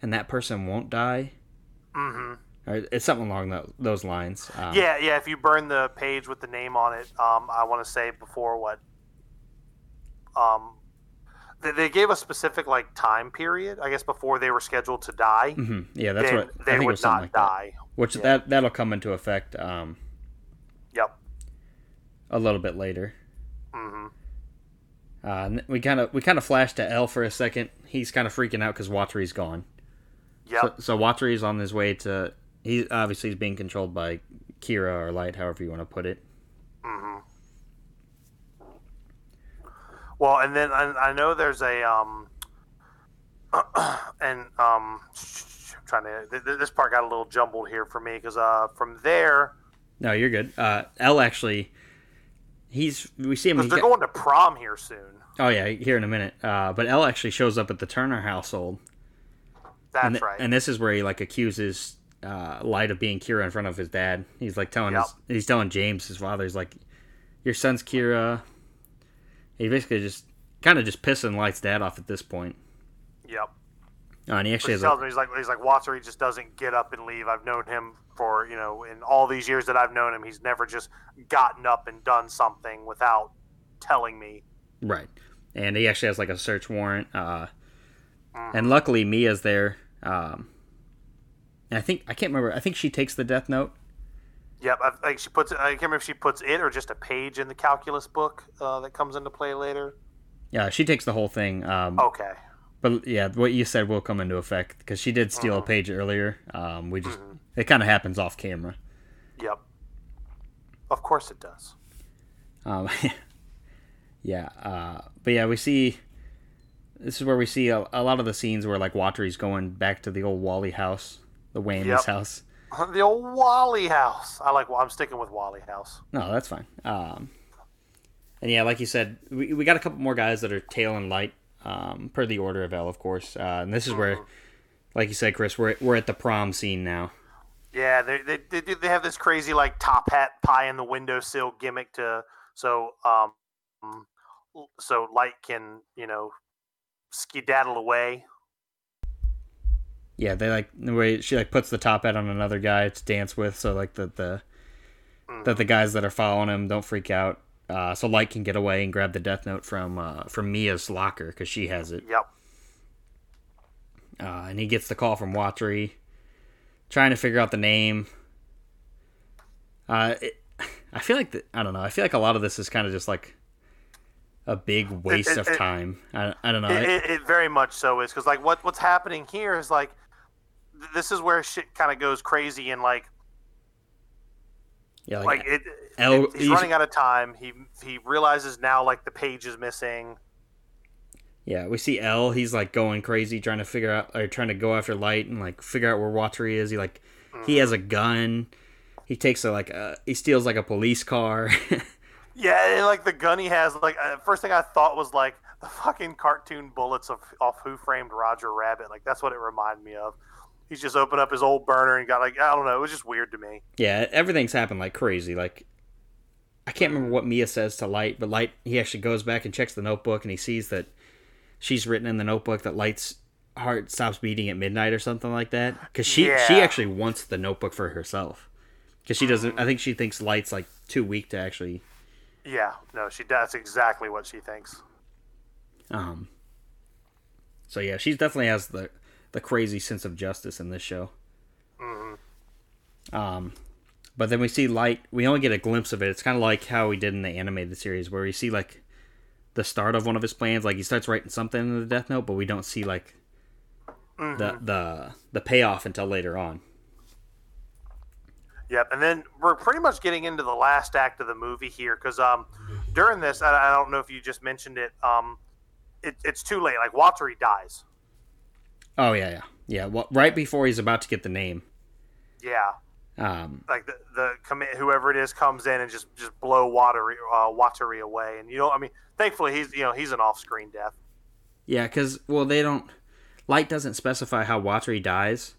and that person won't die. hmm Or it's something along tho- those lines. Um, Yeah, yeah. If you burn the page with the name on it, um, I want to say before what, um, they, they gave a specific like time period. I guess before they were scheduled to die, mhm, Yeah, that's then what they would not like that. die. Which Yeah. that that'll come into effect um, Yep. a little bit later. hmm Uh, and we kind of we kind of flash to L for a second. He's kind of freaking out because Watari's gone. Yep. So, so Watari's on his way to. He obviously he's being controlled by Kira or Light, however you want to put it. Mm hmm Well, and then I, I know there's a um, and um, I'm trying to. th- th- This part got a little jumbled here for me because uh, from there, No, you're good. Uh, L actually, he's we see him. because they're got- going to prom here soon. oh yeah, here in a minute. Uh, but L actually shows up at the Turner household, That's and, th- right. and this is where he like accuses uh, Light of being Kira in front of his dad. He's like telling Yep. his, he's telling James, his father, he's like, "Your son's Kira." He basically just kind of just pissing Light's dad off at this point. yep. Oh, and he actually has tells like, me he's like he's like Watson. He just doesn't get up and leave. I've known him for you know in all these years that I've known him, he's never just gotten up and done something without telling me. right, and he actually has like a search warrant. Uh, Mhm. and luckily Mia's there. Um, and I think I can't remember. I think she takes the death note. Yep, I think she puts it. I can't remember if she puts it or just a page in the calculus book uh, that comes into play later. Yeah, she takes the whole thing. Um, Okay. But yeah, what you said will come into effect because she did steal Uh-huh. a page earlier. Um, we just Mhm. it kind of happens off camera. Yep. Of course it does. Um, yeah, uh, but yeah, we see this is where we see a, a lot of the scenes where like Watari's going back to the old Wally house, the Wammy's Yep. house. The old Wally house. I like. I'm sticking with Wally house. No, that's fine. Um, and yeah, like you said, we, we got a couple more guys that are tail and light, um, per the order of L, of course. Uh, and this is where, like you said, Chris, we're we're at the prom scene now. Yeah, they they they, do- they have this crazy like top hat pie in the windowsill gimmick to so um so light can you know skedaddle away. Yeah, they like the way she like puts the top hat on another guy to dance with, so like the the that the guys that are following him don't freak out. Uh, so Light can get away and grab the Death Note from uh, from Mia's locker because she has it. Yep. Uh, and he gets the call from Watari, trying to figure out the name. Uh, it, I feel like the, I don't know. I feel like a lot of this is kind of just like a big waste it- of it- time. I, I don't know. It, very much so is because like what what's happening here is like this is where shit kind of goes crazy and like yeah, like it, L- it- he's running out of time. He he realizes now like the page is missing. Yeah, we see L. He's like going crazy, trying to figure out or trying to go after Light and like figure out where Watari is. He like he has a gun. He takes a like a, he steals like a police car. Yeah, and, like the gun he has. Like uh, first thing I thought was like the fucking cartoon bullets of off Who Framed Roger Rabbit. Like that's what it reminded me of. He's just opened up his old burner and got like I don't know. It was just weird to me. yeah, everything's happened like crazy. Like I can't remember what Mia says to Light, but Light he actually goes back and checks the notebook and he sees that she's written in the notebook that Light's heart stops beating at midnight or something like that. Because she she actually wants the notebook for herself. Because she doesn't. I think she thinks Light's like too weak to actually Yeah, no, she that's exactly what she thinks. Um. So yeah, she definitely has the the crazy sense of justice in this show. Um, but then we see light. We only get a glimpse of it. It's kind of like how we did in the animated series, where we see like the start of one of his plans. Like he starts writing something in the Death Note, but we don't see like the the the payoff until later on. Yep, and then we're pretty much getting into the last act of the movie here because um, during this, I, I don't know if you just mentioned it. Um, it, it's too late. Like Watari dies. Oh yeah, yeah, yeah. Well, right before he's about to get the name. Yeah, Um, like the the commi- whoever it is comes in and just just blow Watari uh, Watari away, and you know, I mean, thankfully he's you know he's an off screen death. yeah, because well, they don't. Light doesn't specify how Watari dies.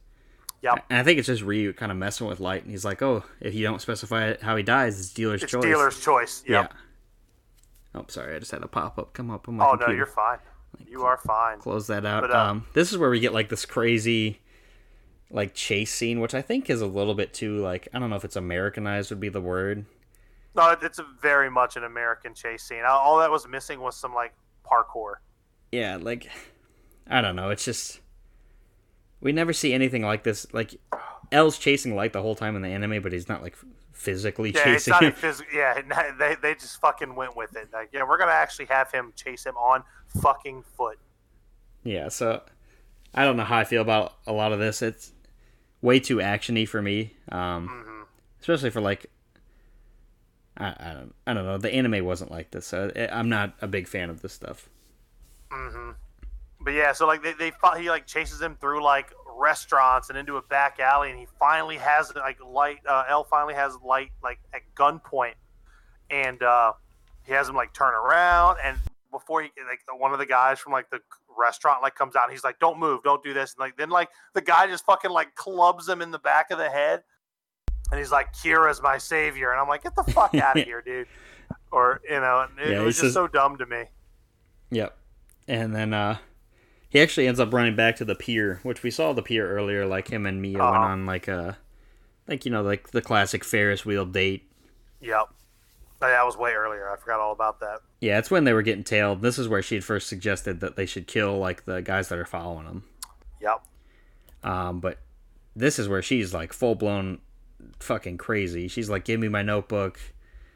Yep, And I think it's just Ryuk kind of messing with Light, and he's like, "Oh, if you don't specify how he dies, it's dealer's it's choice." dealer's choice. Yep. Yeah. Oh, sorry, I just had a pop up come up on my Oh computer. no, you're fine. You are fine. Close that out. But, uh, um, this is where we get like this crazy, like chase scene, which I think is a little bit too like I don't know if it's Americanized would be the word. No, it's a very much an American chase scene. All- All that was missing was some like parkour. Yeah, like I don't know. It's just we never see anything like this. Like L's chasing Light the whole time in the anime, but he's not like physically Yeah, it's chasing not him. phys- Yeah, they, they just fucking went with it. Like, yeah, we're gonna actually have him chase him on fucking foot. Yeah, so I don't know how I feel about a lot of this. It's way too actiony for me, um, Mm-hmm. especially for like I, I don't I don't know. The anime wasn't like this, so I- I'm not a big fan of this stuff. But yeah, so like they, they he like chases him through like restaurants and into a back alley, and he finally has like light. Uh, L finally has light like at gunpoint, and uh, he has him like turn around, and before he like one of the guys from like the restaurant like comes out, and he's like, "Don't move, don't do this," and like then like the guy just fucking like clubs him in the back of the head, and he's like, "Kira's my savior," and I'm like, "Get the fuck out of here, dude!" Or you know, it, Yeah, it was just says- so dumb to me. Yep. And then uh he actually ends up running back to the pier, which we saw the pier earlier. Like him and Mia went Uh-huh. on like a like you know like the classic Ferris wheel date. Yep. Oh, That was way earlier. I forgot all about that. Yeah, it's when they were getting tailed. This is where she had first suggested that they should kill like the guys that are following them. Yep. Um, but this is where she's like full blown fucking crazy. She's like, "Give me my notebook."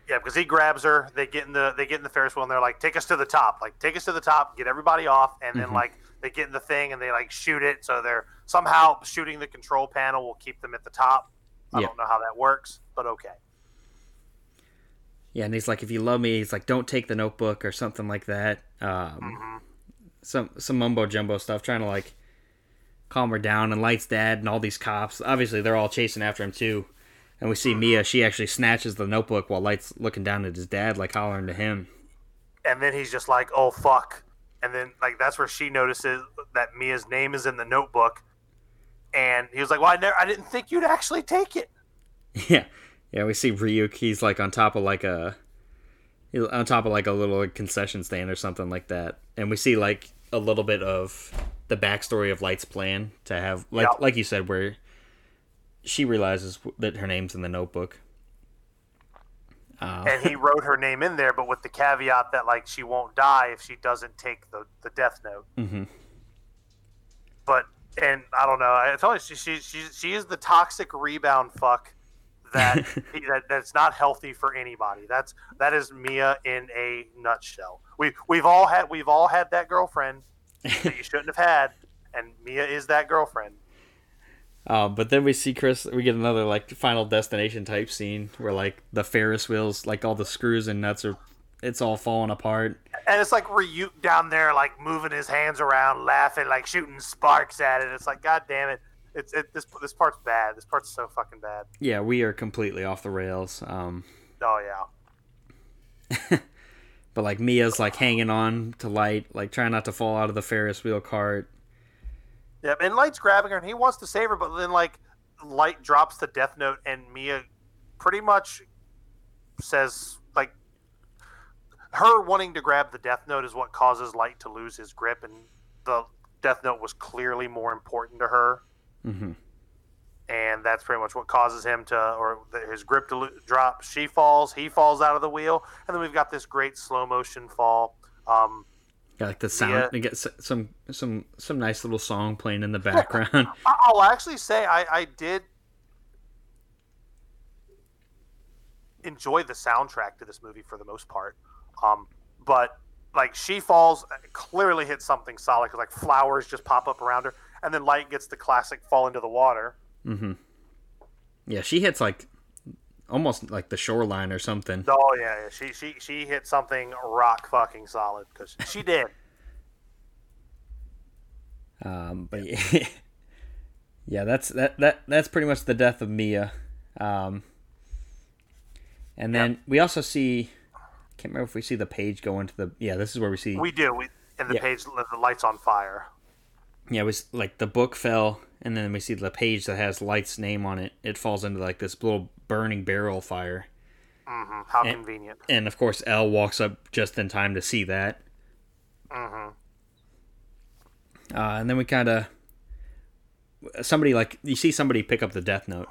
Yeah, because he grabs her. They get in the they get in the Ferris wheel and they're like, "Take us to the top! Like, take us to the top! Get everybody off!" And then like they get in the thing and they like shoot it. So they're somehow shooting the control panel will keep them at the top. I Yeah. don't know how that works, but okay. Yeah, and he's like, "If you love me," he's like, "Don't take the notebook" or something like that. Um, Some some mumbo jumbo stuff, trying to like calm her down. And Light's dad and all these cops, obviously, they're all chasing after him too. And we see Mia; she actually snatches the notebook while Light's looking down at his dad, like hollering to him. And then he's just like, "Oh fuck!" And then like that's where she notices that Mia's name is in the notebook. And he was like, "Well, I never, I didn't think you'd actually take it." Yeah, yeah. We see Ryuk. He's like on top of like a, on top of like a little concession stand or something like that. And we see like a little bit of the backstory of Light's plan to have, like Yeah. like you said, where she realizes that her name's in the notebook. Uh, and he wrote her name in there, but with the caveat that like she won't die if she doesn't take the, the death note. hmm But and I don't know. I told you she she she, she is the toxic rebound fuck that, that that's not healthy for anybody. That's that is Mia in a nutshell. We we've all had we've all had that girlfriend that you shouldn't have had, and Mia is that girlfriend. Uh, but then we see Chris. We get another like Final Destination type scene where like the Ferris wheels, like all the screws and nuts are, it's all falling apart. And it's like Ryuk down there, like moving his hands around, laughing, like shooting sparks at it. It's like, God damn it! It's it, this this part's bad. This part's so fucking bad. Yeah, we are completely off the rails. Um, Oh yeah. but like Mia's like hanging on to Light, like trying not to fall out of the Ferris wheel cart. Yep, and Light's grabbing her, and he wants to save her, but then like Light drops the death note, and Mia pretty much says like her wanting to grab the death note is what causes Light to lose his grip, and the death note was clearly more important to her, hmm and that's pretty much what causes him to or his grip to lo- drop. She falls, he falls out of the wheel, and then we've got this great slow motion fall. Um, Got like the sound. Yeah. You get some some some nice little song playing in the background. I'll actually say I, I did enjoy the soundtrack to this movie for the most part. Um, but like she falls, uh, clearly hits something solid because like flowers just pop up around her, and then Light gets the classic fall into the water. Mm-hmm. Yeah, she hits like almost like the shoreline or something. Oh yeah, yeah. she she she hit something rock fucking solid because she did. Um, but yeah, yeah, that's that that that's pretty much the death of Mia. Um, and then we also see, I can't remember if we see the page go into the. Yeah, this is where we see. We do. We and the Yeah. page the lights on fire. yeah, it was like the book fell, and then we see the page that has Light's name on it. It falls into like this little burning barrel fire, hmm How And- convenient. and of course, L walks up just in time to see that. hmm Uh, and then we kind of somebody like you see somebody pick up the death note,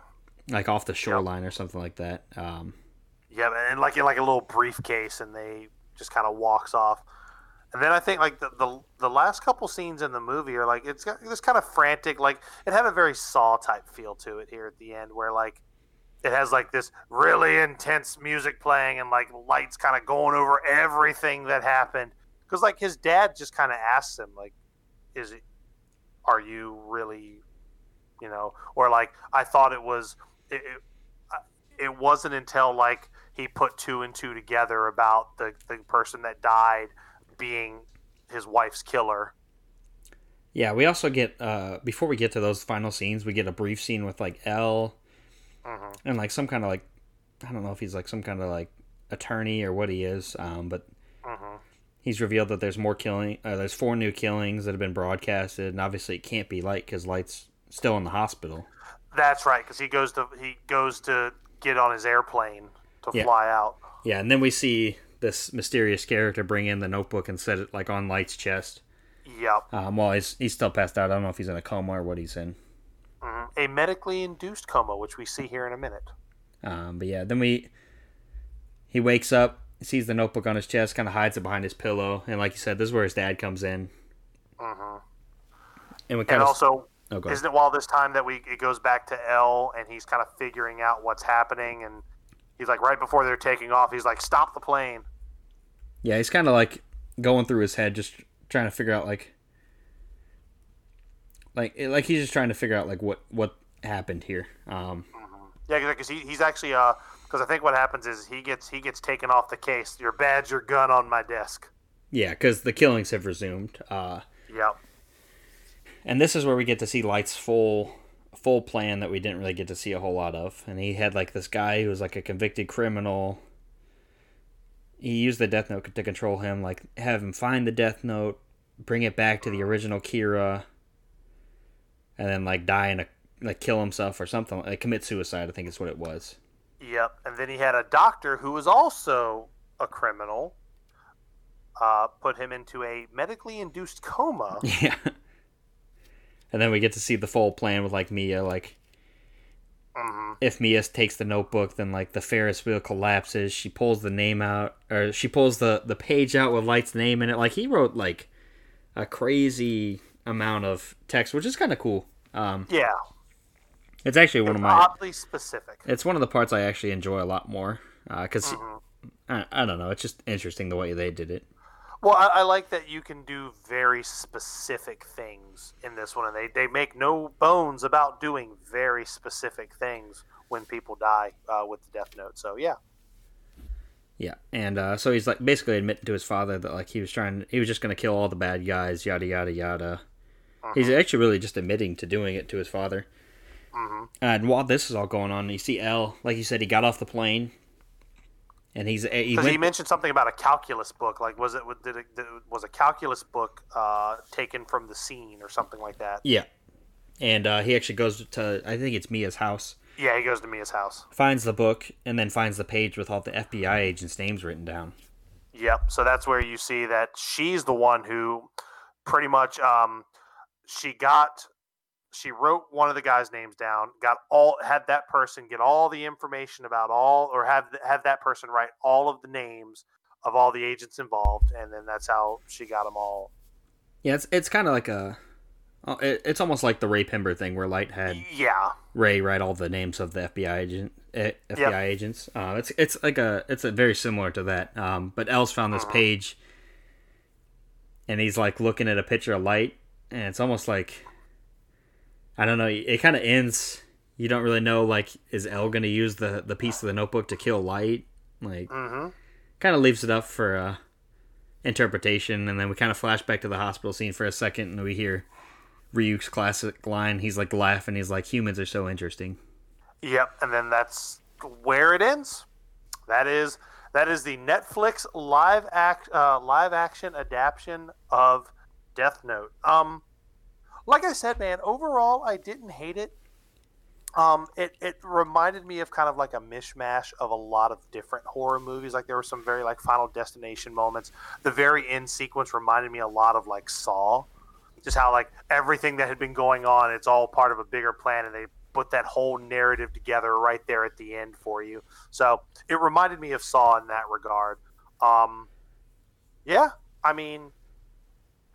like off the shoreline or something like that. Um, Yeah, and like in like a little briefcase, and they just kind of walks off. And then I think like the, the the last couple scenes in the movie are like it's got this kind of frantic, like it had a very Saw type feel to it here at the end, where like it has like this really intense music playing and like lights kind of going over everything that happened. Because like his dad just kind of asks him like, "Is it? Are you really?" You know, or like I thought it was. It, it, it wasn't until like he put two and two together about the, the person that died being his wife's killer. yeah, we also get uh, before we get to those final scenes, we get a brief scene with like L hmm and like some kind of like I don't know if he's like some kind of like attorney or what he is, um, but hmm he's revealed that there's more killing. Uh, there's four new killings that have been broadcasted, and obviously it can't be Light because Light's still in the hospital. That's right, because he goes to he goes to get on his airplane to Yeah. fly out. Yeah, and then we see this mysterious character bring in the notebook and set it like on Light's chest. Yep, Um, well, he's he's still passed out. I don't know if he's in a coma or what he's in. Hmm a medically induced coma, which we see here in a minute. Um, but yeah, then we he wakes up, sees the notebook on his chest, kind of hides it behind his pillow, and like you said, this is where his dad comes in, hmm and we And kind of also, oh, isn't it while this time that we it goes back to L and he's kind of figuring out what's happening and he's like right before they're taking off, he's like, "Stop the plane." yeah, he's kind of like going through his head, just trying to figure out like like like he's just trying to figure out like what what happened here. Um, Yeah, because he, he's actually uh because I think what happens is he gets he gets taken off the case. Your badge, your gun on my desk. yeah, because the killings have resumed. Uh, Yep. and this is where we get to see Light's full full plan that we didn't really get to see a whole lot of. And he had like this guy who was like a convicted criminal. He used the Death Note to control him, like have him find the Death Note, bring it back to the original Kira, and then like die in a like kill himself or something, like commit suicide. I think is what it was. Yep. And then he had a doctor who was also a criminal. Uh, put him into a medically induced coma. Yeah. And then we get to see the full plan with like Mia, like if Mia takes the notebook, then like the Ferris wheel collapses. She pulls the name out, or she pulls the the page out with Light's name in it. Like he wrote like a crazy amount of text, which is kind of cool. Um, Yeah, it's actually one of my. oddly specific. It's one of the parts I actually enjoy a lot more because I, I don't know. It's just interesting the way they did it. Well, I, I like that you can do very specific things in this one, and they, they make no bones about doing very specific things when people die uh, with the Death Note. So yeah, Yeah, and uh, so he's like basically admitting to his father that like he was trying, he was just gonna kill all the bad guys, yada yada yada. He's actually really just admitting to doing it to his father. And while this is all going on, you see L, like you said, he got off the plane, and he's he went, he mentioned something about a calculus book. Like, was it did it, did it was a calculus book uh, taken from the scene or something like that? yeah, and uh, he actually goes to I think it's Mia's house, Yeah, he goes to Mia's house. finds the book, and then finds the page with all the FBI agents' names written down. Yep. So that's where you see that she's the one who pretty much um she got she wrote one of the guys' names down, got all had that person get all the information about all or have have that person write all of the names of all the agents involved and then that's how she got them all. Yeah, it's it's kind of like a, oh, it's almost like the Raye Penber thing where Light had Yeah. Ray write all the names of the FBI agent eh, FBI agents. Uh, it's it's like a it's a very similar to that. Um, but L's found this page, and he's like looking at a picture of Light, and it's almost like I don't know. It kind of ends. You don't really know like is L gonna use the the piece of the notebook to kill Light? Like, Mhm. kind of leaves it up for uh, interpretation, and then we kind of flash back to the hospital scene for a second, and we hear Ryuk's classic line. He's like laughing. He's like, "Humans are so interesting." Yep, and then that's where it ends. That is that is the Netflix live act uh, live action adaptation of Death Note. Um, like I said, man, overall I didn't hate it. Um, it it reminded me of kind of like a mishmash of a lot of different horror movies. Like there were some very like Final Destination moments. The very end sequence reminded me a lot of like Saw, just how like everything that had been going on, it's all part of a bigger plan, and they put that whole narrative together right there at the end for you. So it reminded me of Saw in that regard. Um, yeah, I mean,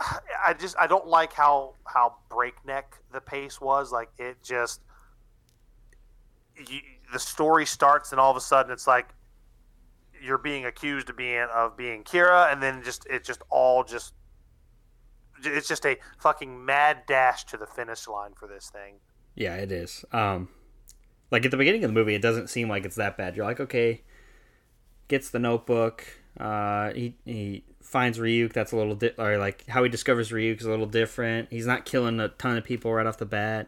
I just I don't like how how breakneck the pace was. Like it just you, the story starts and all of a sudden it's like you're being accused of being of being Kira, and then just it just all just it's just a fucking mad dash to the finish line for this thing. Yeah, it is. Um, like at the beginning of the movie, it doesn't seem like it's that bad. You're like, okay, gets the notebook. Uh, he he finds Ryuk. That's a little di- or like how he discovers Ryuk is a little different. He's not killing a ton of people right off the bat.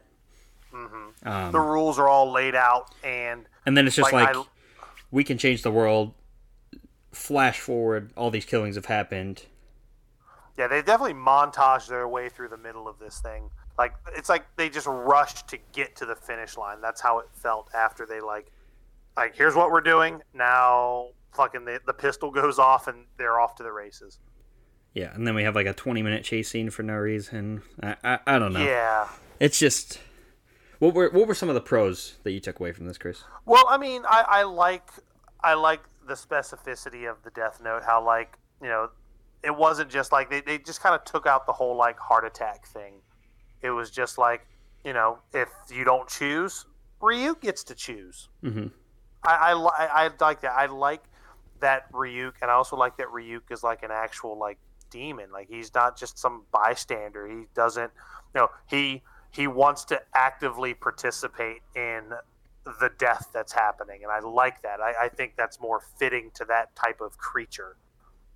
Um, The rules are all laid out, and and then it's just like, like, I- we can change the world. Flash forward, all these killings have happened. Yeah, they definitely montage their way through the middle of this thing. Like it's like they just rushed to get to the finish line. That's how it felt after they like like here's what we're doing. Now fucking the, the pistol goes off and they're off to the races. Yeah, and then we have like a 20 minute chase scene for no reason. I I, I don't know. Yeah. It's just what were what were some of the pros that you took away from this, Chris? Well, I mean, I, I like I like the specificity of the Death Note. How like you know, it wasn't just like they, they just kind of took out the whole like heart attack thing. It was just like you know, if you don't choose, Ryuk gets to choose. Mm-hmm. I, I, li- I like that. I like that Ryuk, and I also like that Ryuk is like an actual like demon. Like he's not just some bystander. He doesn't, you know, he he wants to actively participate in the death that's happening, and I like that. I, I think that's more fitting to that type of creature.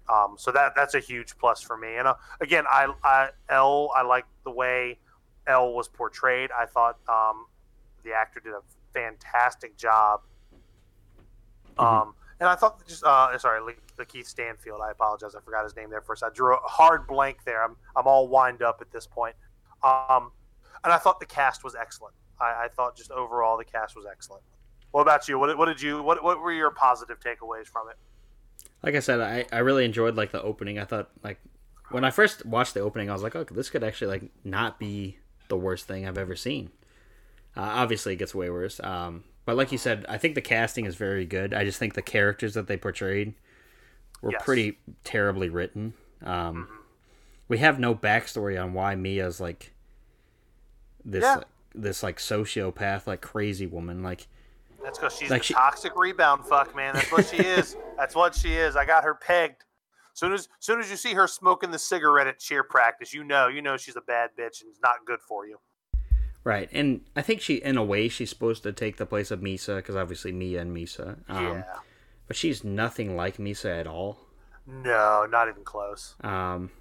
Um, so that that's a huge plus for me. And uh, again, I, I L I like the way L was portrayed. I thought um, the actor did a fantastic job. Um, and I thought just uh, sorry, Le- Lakeith Stanfield. I apologize, I forgot his name there first. I drew a hard blank there. I'm I'm all wind up at this point. Um, and I thought the cast was excellent. I, I thought just overall the cast was excellent. What about you? What, what did you? What what were your positive takeaways from it? Like I said, I, I really enjoyed like the opening. I thought like when I first watched the opening, I was like, oh, this could actually like not be the worst thing I've ever seen. Uh, obviously, it gets way worse. Um, but like you said, I think the casting is very good. I just think the characters that they portrayed were Yes. pretty terribly written. Um, We have no backstory on why Mia's like this Yeah. like, this like sociopath, like crazy woman. Like That's because she's Like a she- toxic rebound fuck, man. That's what she is. That's what she is. I got her pegged. Soon as soon as you see her smoking the cigarette at cheer practice, you know, you know she's a bad bitch and it's not good for you. Right, and I think she, in a way, she's supposed to take the place of Misa because obviously Mia and Misa. Um, yeah. But she's nothing like Misa at all. No, not even close. Um,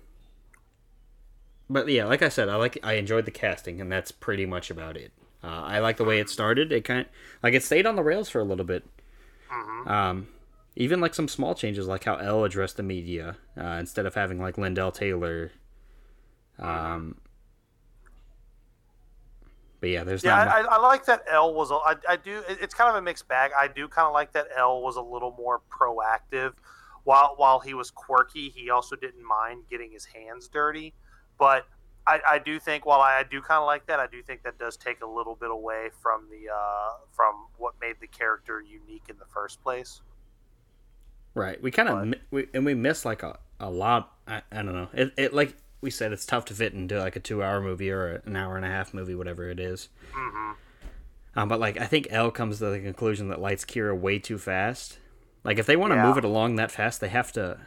but yeah, like I said, I like I enjoyed the casting, and that's pretty much about it. Uh, I like the way it started. It kind of, like it stayed on the rails for a little bit. Mm-hmm. Um, even like some small changes, like how L addressed the media uh, instead of having like Lind L. Tailor. Um, but yeah, there's Yeah. I, I, I like that L was. A, I, I do. It's kind of a mixed bag. I do kind of like that L was a little more proactive. While while he was quirky, he also didn't mind getting his hands dirty. But I, I do think while I, do kind of like that, I do think that does take a little bit away from the uh, from what made the character unique in the first place. Right. We kind of we and we miss like a, a lot. I, I don't know. It, it like we said, it's tough to fit into like a two hour movie or an hour and a half movie, whatever it is. hmm Um, but like I think L comes to the conclusion that lights Kira way too fast. Like if they want to Yeah. move it along that fast, they have to.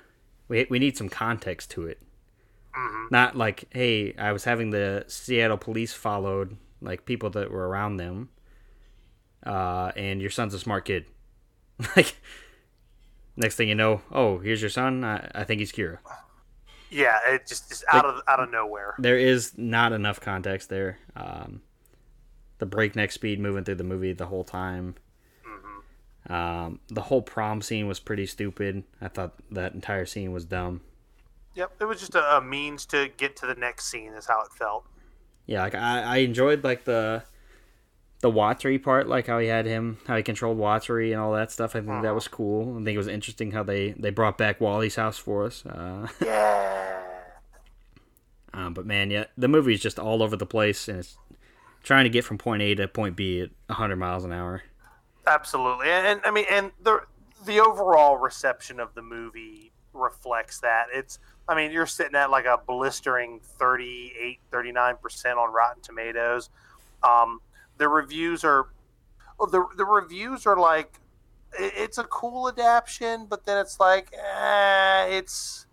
We we need some context to it. hmm Not like, hey, I was having the Seattle police followed like people that were around them, uh, and your son's a smart kid. like next thing you know, oh, here's your son. I, I think he's Kira. Yeah, it just is out of out of nowhere. There is not enough context there. Um, the breakneck speed moving through the movie the whole time. hmm Um, the whole prom scene was pretty stupid. I thought that entire scene was dumb. Yep, it was just a, a means to get to the next scene. Is how it felt. Yeah, like I, I enjoyed like the the Watari part, like how he had him, how he controlled Watari and all that stuff. I think that was cool. I think it was interesting how they they brought back Wally's house for us. Uh, Yeah. um, but man, yeah, the movie is just all over the place, and it's trying to get from point A to point B at 100 miles an hour. Absolutely, and, and I mean, and the the overall reception of the movie reflects that. It's, I mean, you're sitting at like a blistering 38, 39 percent on Rotten Tomatoes. Um, the reviews are, well, the the reviews are like, it, it's a cool adaptation, but then it's like, eh, it's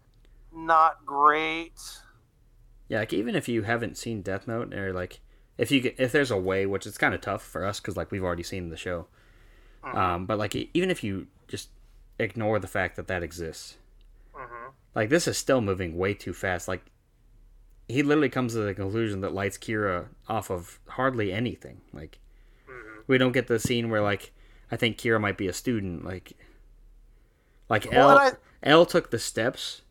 not great. Yeah, like even if you haven't seen Death Note, or like if you if there's a way, which it's kind of tough for us because like we've already seen the show. Um, but like even if you just ignore the fact that that exists, hmm like this is still moving way too fast. Like he literally comes to the conclusion that lights Kira off of hardly anything. Like hmm we don't get the scene where like I think Kira might be a student. Like like Well, L L took the steps.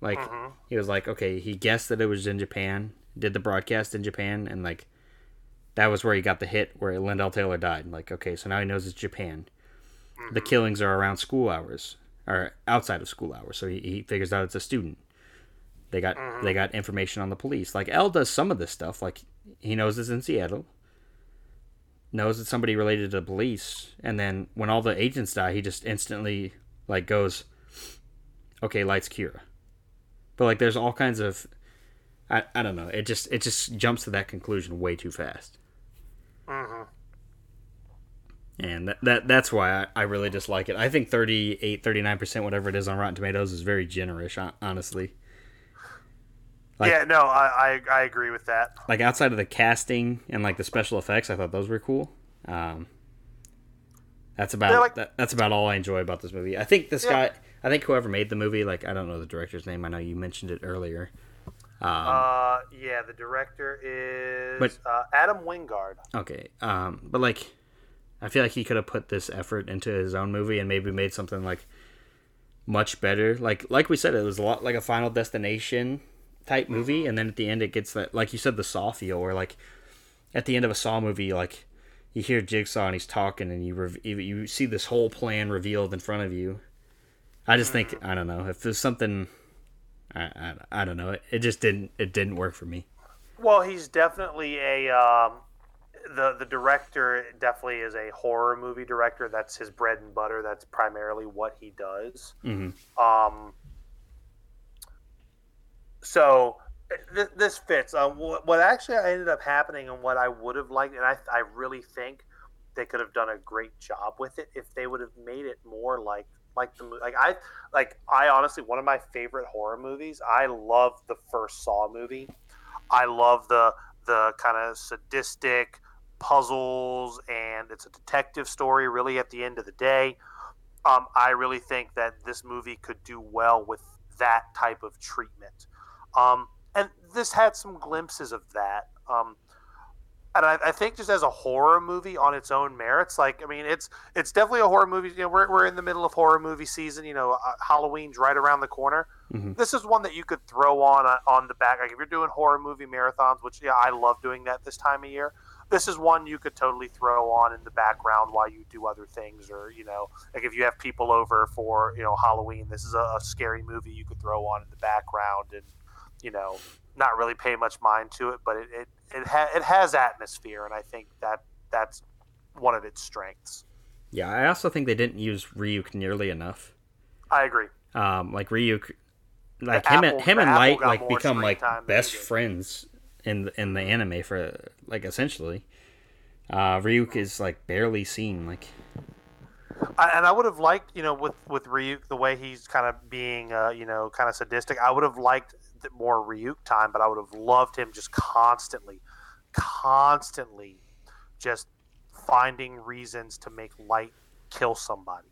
Like Mhm. he was like, okay, he guessed that it was in Japan, did the broadcast in Japan, and like that was where he got the hit where Lind L. Tailor died. Like, okay, so now he knows it's Japan. The killings are around school hours or outside of school hours, so he, he figures out it's a student. They got they got information on the police. Like L does some of this stuff. Like he knows it's in Seattle. Knows it's somebody related to the police, and then when all the agents die, he just instantly like goes, "Okay, lights Kira." But like, there's all kinds of, I, I don't know. It just it just jumps to that conclusion way too fast, hmm and that, that that's why I, I really dislike it. I think 38, 39 percent, whatever it is on Rotten Tomatoes, is very generous. Honestly, Like- yeah, no, I, I I agree with that. like outside of the casting and like the special effects, I thought those were cool. Um, that's about like- that, that's about all I enjoy about this movie. I think this Yeah. guy, I think whoever made the movie, like I don't know the director's name. I know you mentioned it earlier. Um, Uh, yeah, the director is But- uh, Adam Wingard. Okay. Um, but like, I feel like he could have put this effort into his own movie and maybe made something like much better. Like, like we said, it was a lot like a Final Destination type movie, and then at the end it gets that, like you said, the Saw feel, where like at the end of a Saw movie, like you hear Jigsaw and he's talking, and you rev- you- see this whole plan revealed in front of you. I just think I don't know if there's something. I, I, I don't know. It, it just didn't it didn't work for me. Well, he's definitely a um, the the director definitely is a horror movie director. That's his bread and butter. That's primarily what he does. hmm Um, so th- this fits. Uh, what, what actually ended up happening and what I would have liked, and I, I really think they could have done a great job with it if they would have made it more like like the like I like I honestly one of my favorite horror movies. I love the first Saw movie. I love the the kind of sadistic puzzles and it's a detective story really at the end of the day. Um, I really think that this movie could do well with that type of treatment. Um, and this had some glimpses of that. Um, and I, I think just as a horror movie on its own merits, like I mean, it's it's definitely a horror movie. You know, we're, we're in the middle of horror movie season. You know, uh, Halloween's right around the corner. Mhm. This is one that you could throw on uh, on the back. Like if you're doing horror movie marathons, which yeah, I love doing that this time of year. This is one you could totally throw on in the background while you do other things, or you know, like if you have people over for you know Halloween, this is a, a scary movie you could throw on in the background and you know not really pay much mind to it, but it it it, ha- it has atmosphere, and I think that that's one of its strengths. Yeah, I also think they didn't use Ryuk nearly enough. I agree. Um, like Ryuk, like The him Apple- and him and Light like become like best friends in the, in the anime for like essentially. Uh, Ryuk is like barely seen. Like I, and I would have liked, you know, with with Ryuk the way he's kind of being, uh, you know, kind of sadistic. I would have liked more Ryuk time, but I would have loved him just constantly, constantly, just finding reasons to make Light kill somebody.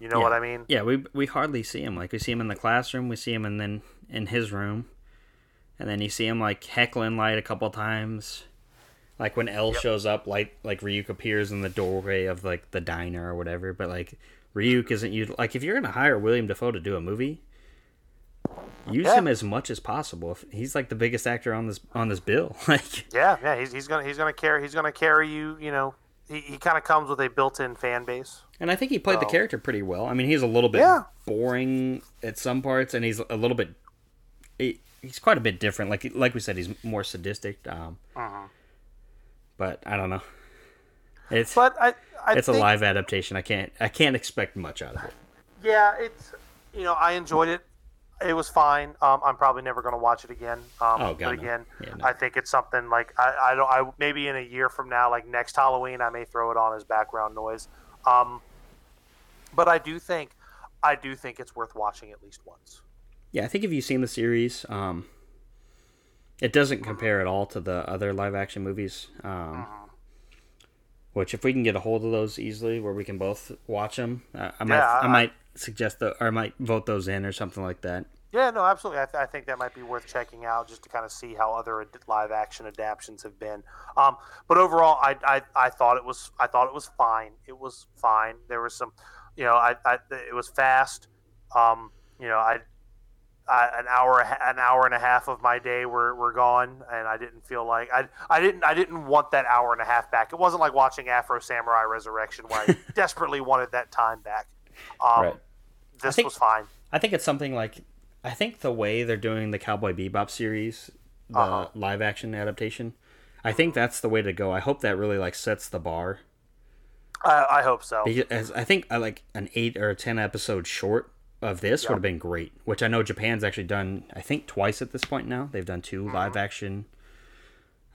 You know Yeah. what I mean? yeah, we we hardly see him. Like we see him in the classroom, we see him, and then in his room, and then you see him like heckling Light a couple times. Like when L Yep. shows up, Light like Ryuk appears in the doorway of like the diner or whatever. But like Ryuk isn't you like if you're gonna hire William Dafoe to do a movie, use Yeah. him as much as possible. If he's like the biggest actor on this on this bill, like Yeah, yeah. He's, he's gonna he's gonna carry he's gonna carry you. You know, he, he kind of comes with a built-in fan base. And I think he played the Oh. character pretty well. I mean, he's a little bit Yeah. boring at some parts, and he's a little bit. He, he's quite a bit different. Like like we said, he's more sadistic. Um, Uh-huh. but I don't know. It's But I, I it's a live adaptation. I can't I can't expect much out of it. Yeah, it's you know I enjoyed it. It was fine. Um, I'm probably never going to watch it again. Um, Oh, God, but no. again, Yeah, no. I think it's something like I, I don't. I maybe in a year from now, like next Halloween, I may throw it on as background noise. Um, but I do think, I do think it's worth watching at least once. Yeah, I think if you've seen the series, um, it doesn't compare at all to the other live action movies. Um, Uh-huh. which, if we can get a hold of those easily, where we can both watch them, uh, I might Yeah, I, I- might suggest the, or I might vote those in or something like that. Yeah, no, absolutely. I, th- I think that might be worth checking out just to kind of see how other ad- live action adaptations have been. Um, but overall, I, I, I thought it was I thought it was fine. It was fine. There was some, you know, I, I it was fast. Um, you know, I, I an hour an hour and a half of my day were, were gone, and I didn't feel like I I didn't I didn't want that hour and a half back. It wasn't like watching Afro Samurai Resurrection where I desperately wanted that time back. Um, Right. This think- was fine. I think it's something like I think the way they're doing the Cowboy Bebop series, the Uh-huh. live action adaptation, I think that's the way to go. I hope that really like sets the bar. I, I hope so. Because I think uh, like an eight or a ten episode short of this would have been great. Which I know Japan's actually done. I think twice at this point now. They've done 2 live action,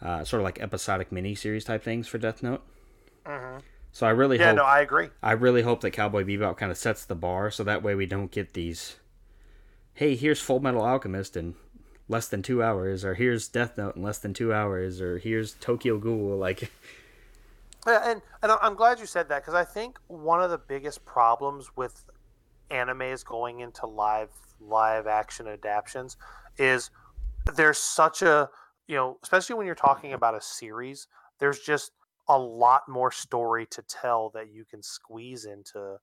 uh, sort of like episodic mini series type things for Death Note. So I really Yeah, hope no, I agree. I really hope that Cowboy Bebop kind of sets the bar, so that way we don't get these. Hey, here's Full Metal Alchemist in less than two hours, or here's Death Note in less than two hours, or here's Tokyo Ghoul. Like, Yeah, and and I'm glad you said that because I think one of the biggest problems with animes going into live live action adaptations is there's such a you know especially when you're talking about a series there's just a lot more story to tell that you can squeeze into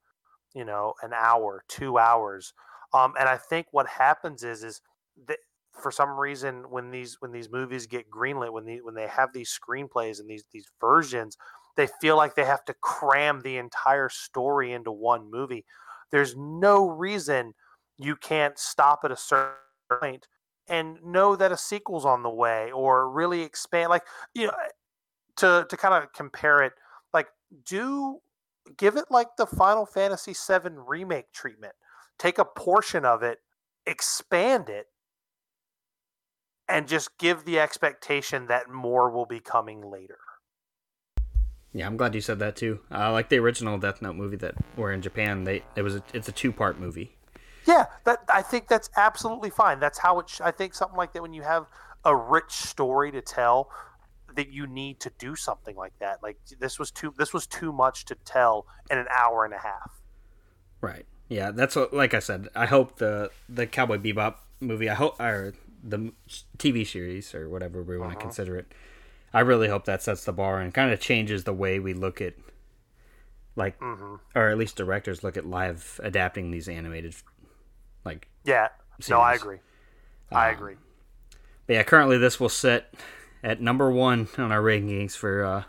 you know an hour two hours. Um, and i think what happens is is that for some reason when these when these movies get greenlit when the when they have these screenplays and these these versions they feel like they have to cram the entire story into one movie. There's no reason you can't stop at a certain point and know that a sequel's on the way or really expand like you know to to kind of compare it, like do give it like the Final Fantasy VII remake treatment. Take a portion of it, expand it, and just give the expectation that more will be coming later. Yeah, I'm glad you said that too. Uh, like the original Death Note movie that were in Japan, they it was a, it's a two part movie. Yeah, that I think that's absolutely fine. That's how it. Sh- I think something like that when you have a rich story to tell, that you need to do something like that. Like this was too this was too much to tell in an hour and a half. Right. Yeah, that's what. Like I said, I hope the the Cowboy Bebop movie. I hope or the TV series or whatever we want to uh-huh. consider it. I really hope that sets the bar and kind of changes the way we look at, like, mm-hmm. or at least directors look at live adapting these animated, like. Yeah. Series. No, I agree. I um, agree. But yeah, currently this will sit at number one on our rankings for uh,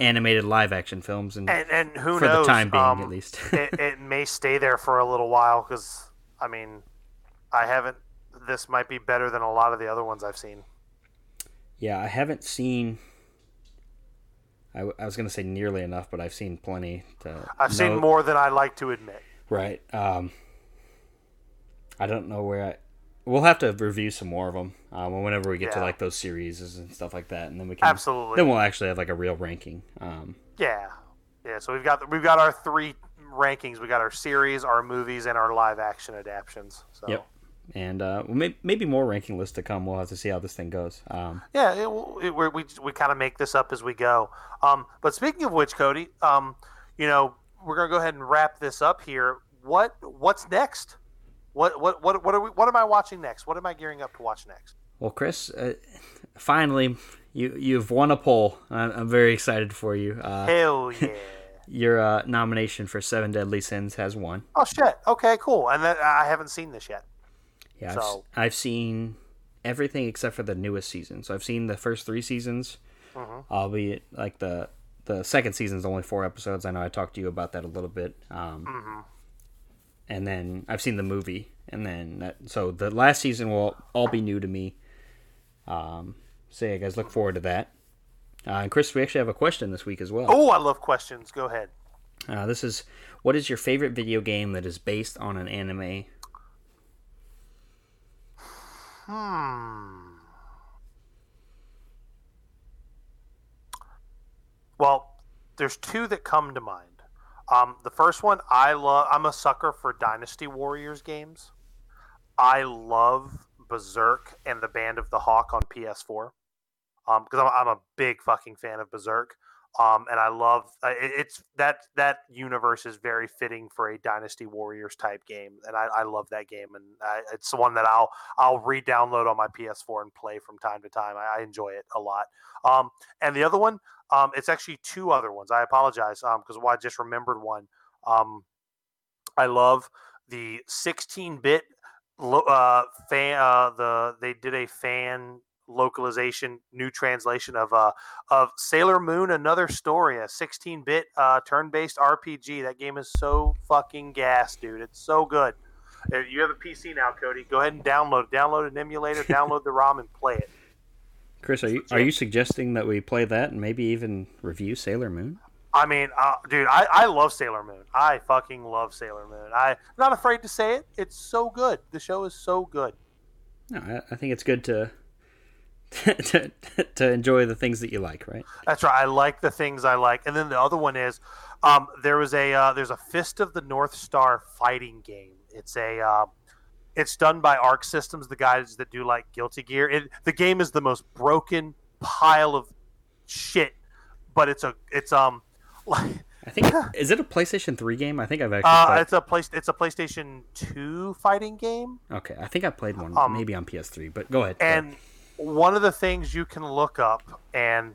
animated live action films, and and, and who for knows, the time being um, at least, it, it may stay there for a little while because I mean, I haven't. This might be better than a lot of the other ones I've seen. Yeah, I haven't seen. I, I was going to say nearly enough, but I've seen plenty. To I've know. seen more than I like to admit. Right. Um, I don't know where I. We'll have to review some more of them um, whenever we get yeah. to like those series and stuff like that, and then we can absolutely. Then we'll actually have like a real ranking. Um, yeah, yeah. So we've got we've got our three rankings. We got our series, our movies, and our live action adaptations. So. Yep and uh, maybe, maybe more ranking lists to come. We'll have to see how this thing goes. Um, yeah, it, it, we we kind of make this up as we go. Um, but speaking of which, Cody, um, you know, we're gonna go ahead and wrap this up here. What what's next? What what what what are we? What am I watching next? What am I gearing up to watch next? Well, Chris, uh, finally, you you've won a poll. I'm, I'm very excited for you. Uh, Hell yeah! your uh, nomination for Seven Deadly Sins has won. Oh shit! Okay, cool. And that, I haven't seen this yet. Yeah, so. I've, I've, seen everything except for the newest season. So I've seen the first three seasons. Mm-hmm. be like the the second season is only four episodes. I know I talked to you about that a little bit. Um, mm-hmm. And then I've seen the movie, and then that, so the last season will all be new to me. Um, so yeah, guys, look forward to that. Uh, and Chris, we actually have a question this week as well. Oh, I love questions. Go ahead. Uh, this is what is your favorite video game that is based on an anime Hmm. Well, there's two that come to mind. Um, the first one, I love. I'm a sucker for Dynasty Warriors games. I love Berserk and the Band of the Hawk on PS4 because um, I'm, I'm, a big fucking fan of Berserk. Um, and I love uh, it, it's that that universe is very fitting for a Dynasty Warriors type game, and I, I love that game, and I, it's the one that I'll I'll re-download on my PS4 and play from time to time. I, I enjoy it a lot. Um, and the other one, um, it's actually two other ones. I apologize because um, I just remembered one. Um, I love the 16-bit uh, fan. Uh, the they did a fan localization, new translation of uh of Sailor Moon, another story, a 16-bit uh, turn-based RPG. That game is so fucking gas, dude. It's so good. You have a PC now, Cody, go ahead and download download an emulator, download the ROM, and play it. Chris, are you are you suggesting that we play that and maybe even review Sailor Moon? I mean, uh, dude, I, I love Sailor Moon. I fucking love Sailor Moon. I'm not afraid to say it. It's so good. The show is so good. No, I, I think it's good to to, to enjoy the things that you like, right? That's right. I like the things I like, and then the other one is um, there was a uh, there's a Fist of the North Star fighting game. It's a uh, it's done by Arc Systems, the guys that do like Guilty Gear. It, the game is the most broken pile of shit, but it's a it's um like. I think is it a PlayStation Three game? I think I've actually. Uh, it's a place. It's a PlayStation Two fighting game. Okay, I think I played one um, maybe on PS3, but go ahead. And go one of the things you can look up, and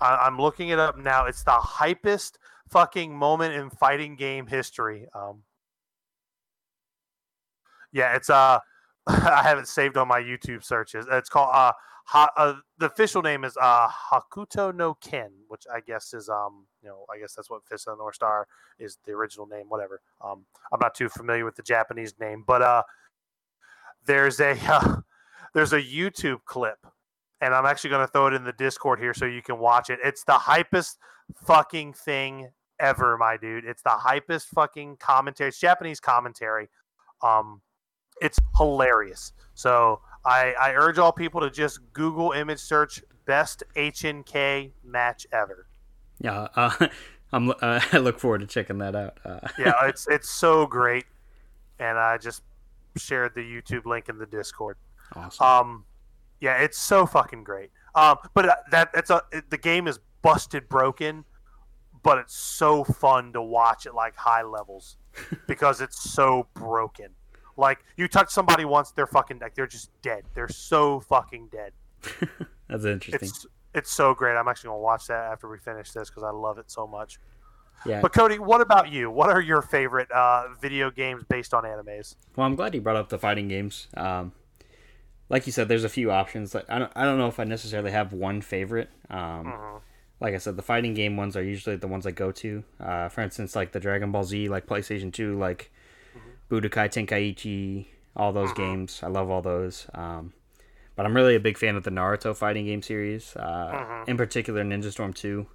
I, am looking it up now. It's the hypest fucking moment in fighting game history. Um, yeah, it's uh, I have it saved on my YouTube searches. It's called uh, ha, uh the official name is uh Hokuto no Ken, which I guess is um, you know, I guess that's what Fist of the North Star is the original name. Whatever. Um, I'm not too familiar with the Japanese name, but uh, there's a uh, there's a YouTube clip, and I'm actually going to throw it in the Discord here so you can watch it. It's the hypest fucking thing ever, my dude. It's the hypest fucking commentary. It's Japanese commentary. Um, it's hilarious. So I, I urge all people to just Google image search best HNK match ever. Yeah, uh, I'm. Uh, I look forward to checking that out. Uh, yeah, it's it's so great, and I just shared the YouTube link in the Discord. Awesome. Um, yeah, it's so fucking great. Um, but uh, that it's a it, the game is busted broken, but it's so fun to watch at like high levels because it's so broken. Like you touch somebody once, they're fucking like they're just dead. They're so fucking dead. That's interesting. It's it's so great. I'm actually gonna watch that after we finish this because I love it so much. yeah. But Cody, what about you? What are your favorite uh, video games based on animes? Well, I'm glad you brought up the fighting games. Um, like you said, there's a few options. Like I don't, I don't know if I necessarily have one favorite. Um, Mhm. Like I said, the fighting game ones are usually the ones I go to. Uh, for instance, like the Dragon Ball Z, like PlayStation Two, like Budokai Tenkaichi, all those games. I love all those. Um, but I'm really a big fan of the Naruto fighting game series. Uh, In particular, Ninja Storm Two.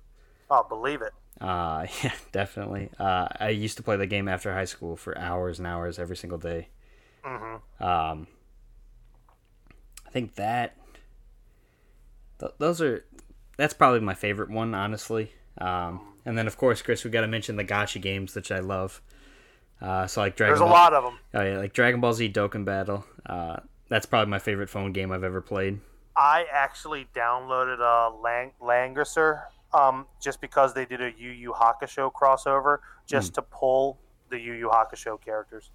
Oh, believe it. Uh, yeah, definitely. Uh, I used to play the game after high school for hours and hours every single day. hmm Um, I think that th- those are that's probably my favorite one, honestly. Um, and then of course, Chris, we got to mention the gacha games, which I love. Uh, so like Dragon There's a lot of them. oh yeah, like Dragon Ball Z Dokkan Battle. Uh, that's probably my favorite phone game I've ever played. I actually downloaded a Lang- Langrisser um, just because they did a Yu Yu Hakusho crossover, just to pull the Yu Yu Hakusho characters.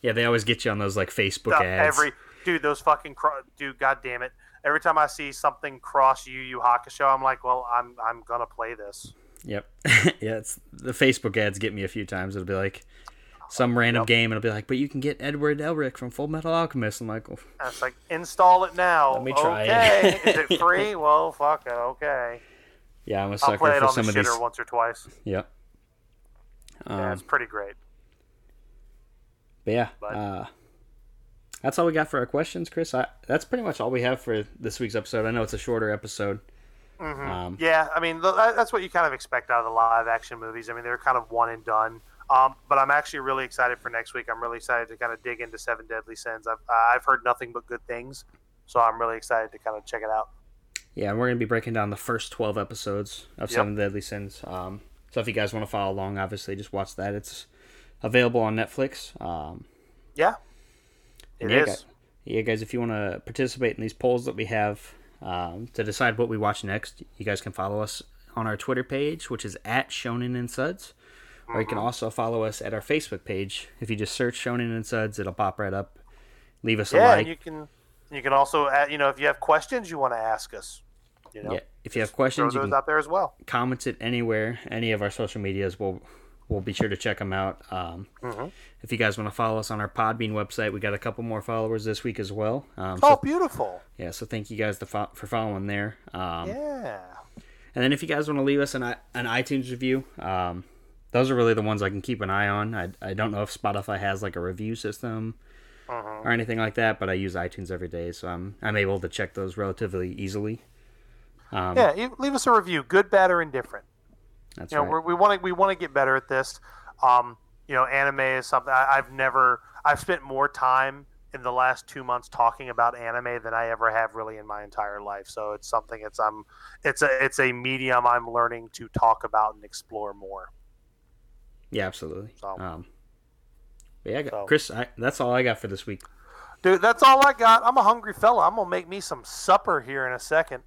Yeah, they always get you on those like Facebook The- ads. every dude, those fucking cro- dude, god damn it! Every time I see something cross Yu Yu Hakusho, I'm like, well, I'm I'm gonna play this. Yep. yeah, it's the Facebook ads get me a few times. It'll be like some random Yep. game, and it'll be like, but you can get Edward Elric from Full Metal Alchemist. I'm like, well, it's like, install it now. Let me try it. okay. Is it free? Well, fuck it. Okay. yeah, I'm a I'll sucker play it for on the some of these. shitter once or twice. Yep. Yeah, Um, it's pretty great. But yeah, But- uh, that's all we got for our questions, Chris. I, that's pretty much all we have for this week's episode. I know it's a shorter episode. Mhm. Um, Yeah, I mean th- that's what you kind of expect out of the live action movies. I mean they're kind of one and done. Um, but I'm actually really excited for next week. I'm really excited to kind of dig into Seven Deadly Sins. I've I've heard nothing but good things, so I'm really excited to kind of check it out. yeah, and we're gonna be breaking down the first twelve episodes of Yep. Seven Deadly Sins. Um, so if you guys want to follow along, obviously just watch that. It's available on Netflix. Um, Yeah, it and is. yeah, guys, yeah, guys, if you want to participate in these polls that we have um, to decide what we watch next, you guys can follow us on our Twitter page, which is at Shonen and Suds. Or you can Mm-hmm. also follow us at our Facebook page. If you just search Shonen and Suds, it'll pop right up. Leave us a like. you can you can also add, you know if you have questions you want to ask us, you know, yeah, if you have questions, you those can out there as well. comment it anywhere. Any of our social medias, we'll we'll be sure to check them out. Um, Mhm. If you guys want to follow us on our Podbean website, we got a couple more followers this week as well. Um, Oh, so beautiful. yeah, so thank you guys to fo- for following there. Um, Yeah. And then if you guys want to leave us an, an iTunes review, um, those are really the ones I can keep an eye on. I, I don't know if Spotify has like a review system Mhm. or anything like that, but I use iTunes every day, so I'm I'm able to check those relatively easily. Um, Yeah, leave us a review, good, bad, or indifferent. that's you know right. we want to we want to get better at this um you know anime is something I, i've never i've spent more time in the last two months talking about anime than i ever have really in my entire life so it's something it's i'm it's a it's a medium i'm learning to talk about and explore more Yeah, absolutely. So- Um, yeah, So- Chris, I, that's all I got for this week. dude that's all i got i'm a hungry fella i'm gonna make me some supper here in a second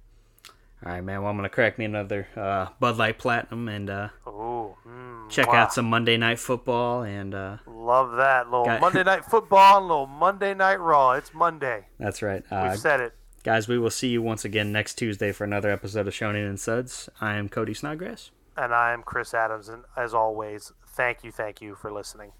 All right, man. Well, I'm gonna crack me another uh, Bud Light Platinum and uh, Ooh, mm, check wow. out some Monday Night Football. And uh, love that little Got- monday night football and little monday night raw it's monday that's right, we've uh, said it guys. We will see you once again next Tuesday for another episode of Shonen and Suds. I am Cody Snodgrass. and i'm chris adams and as always thank you thank you for listening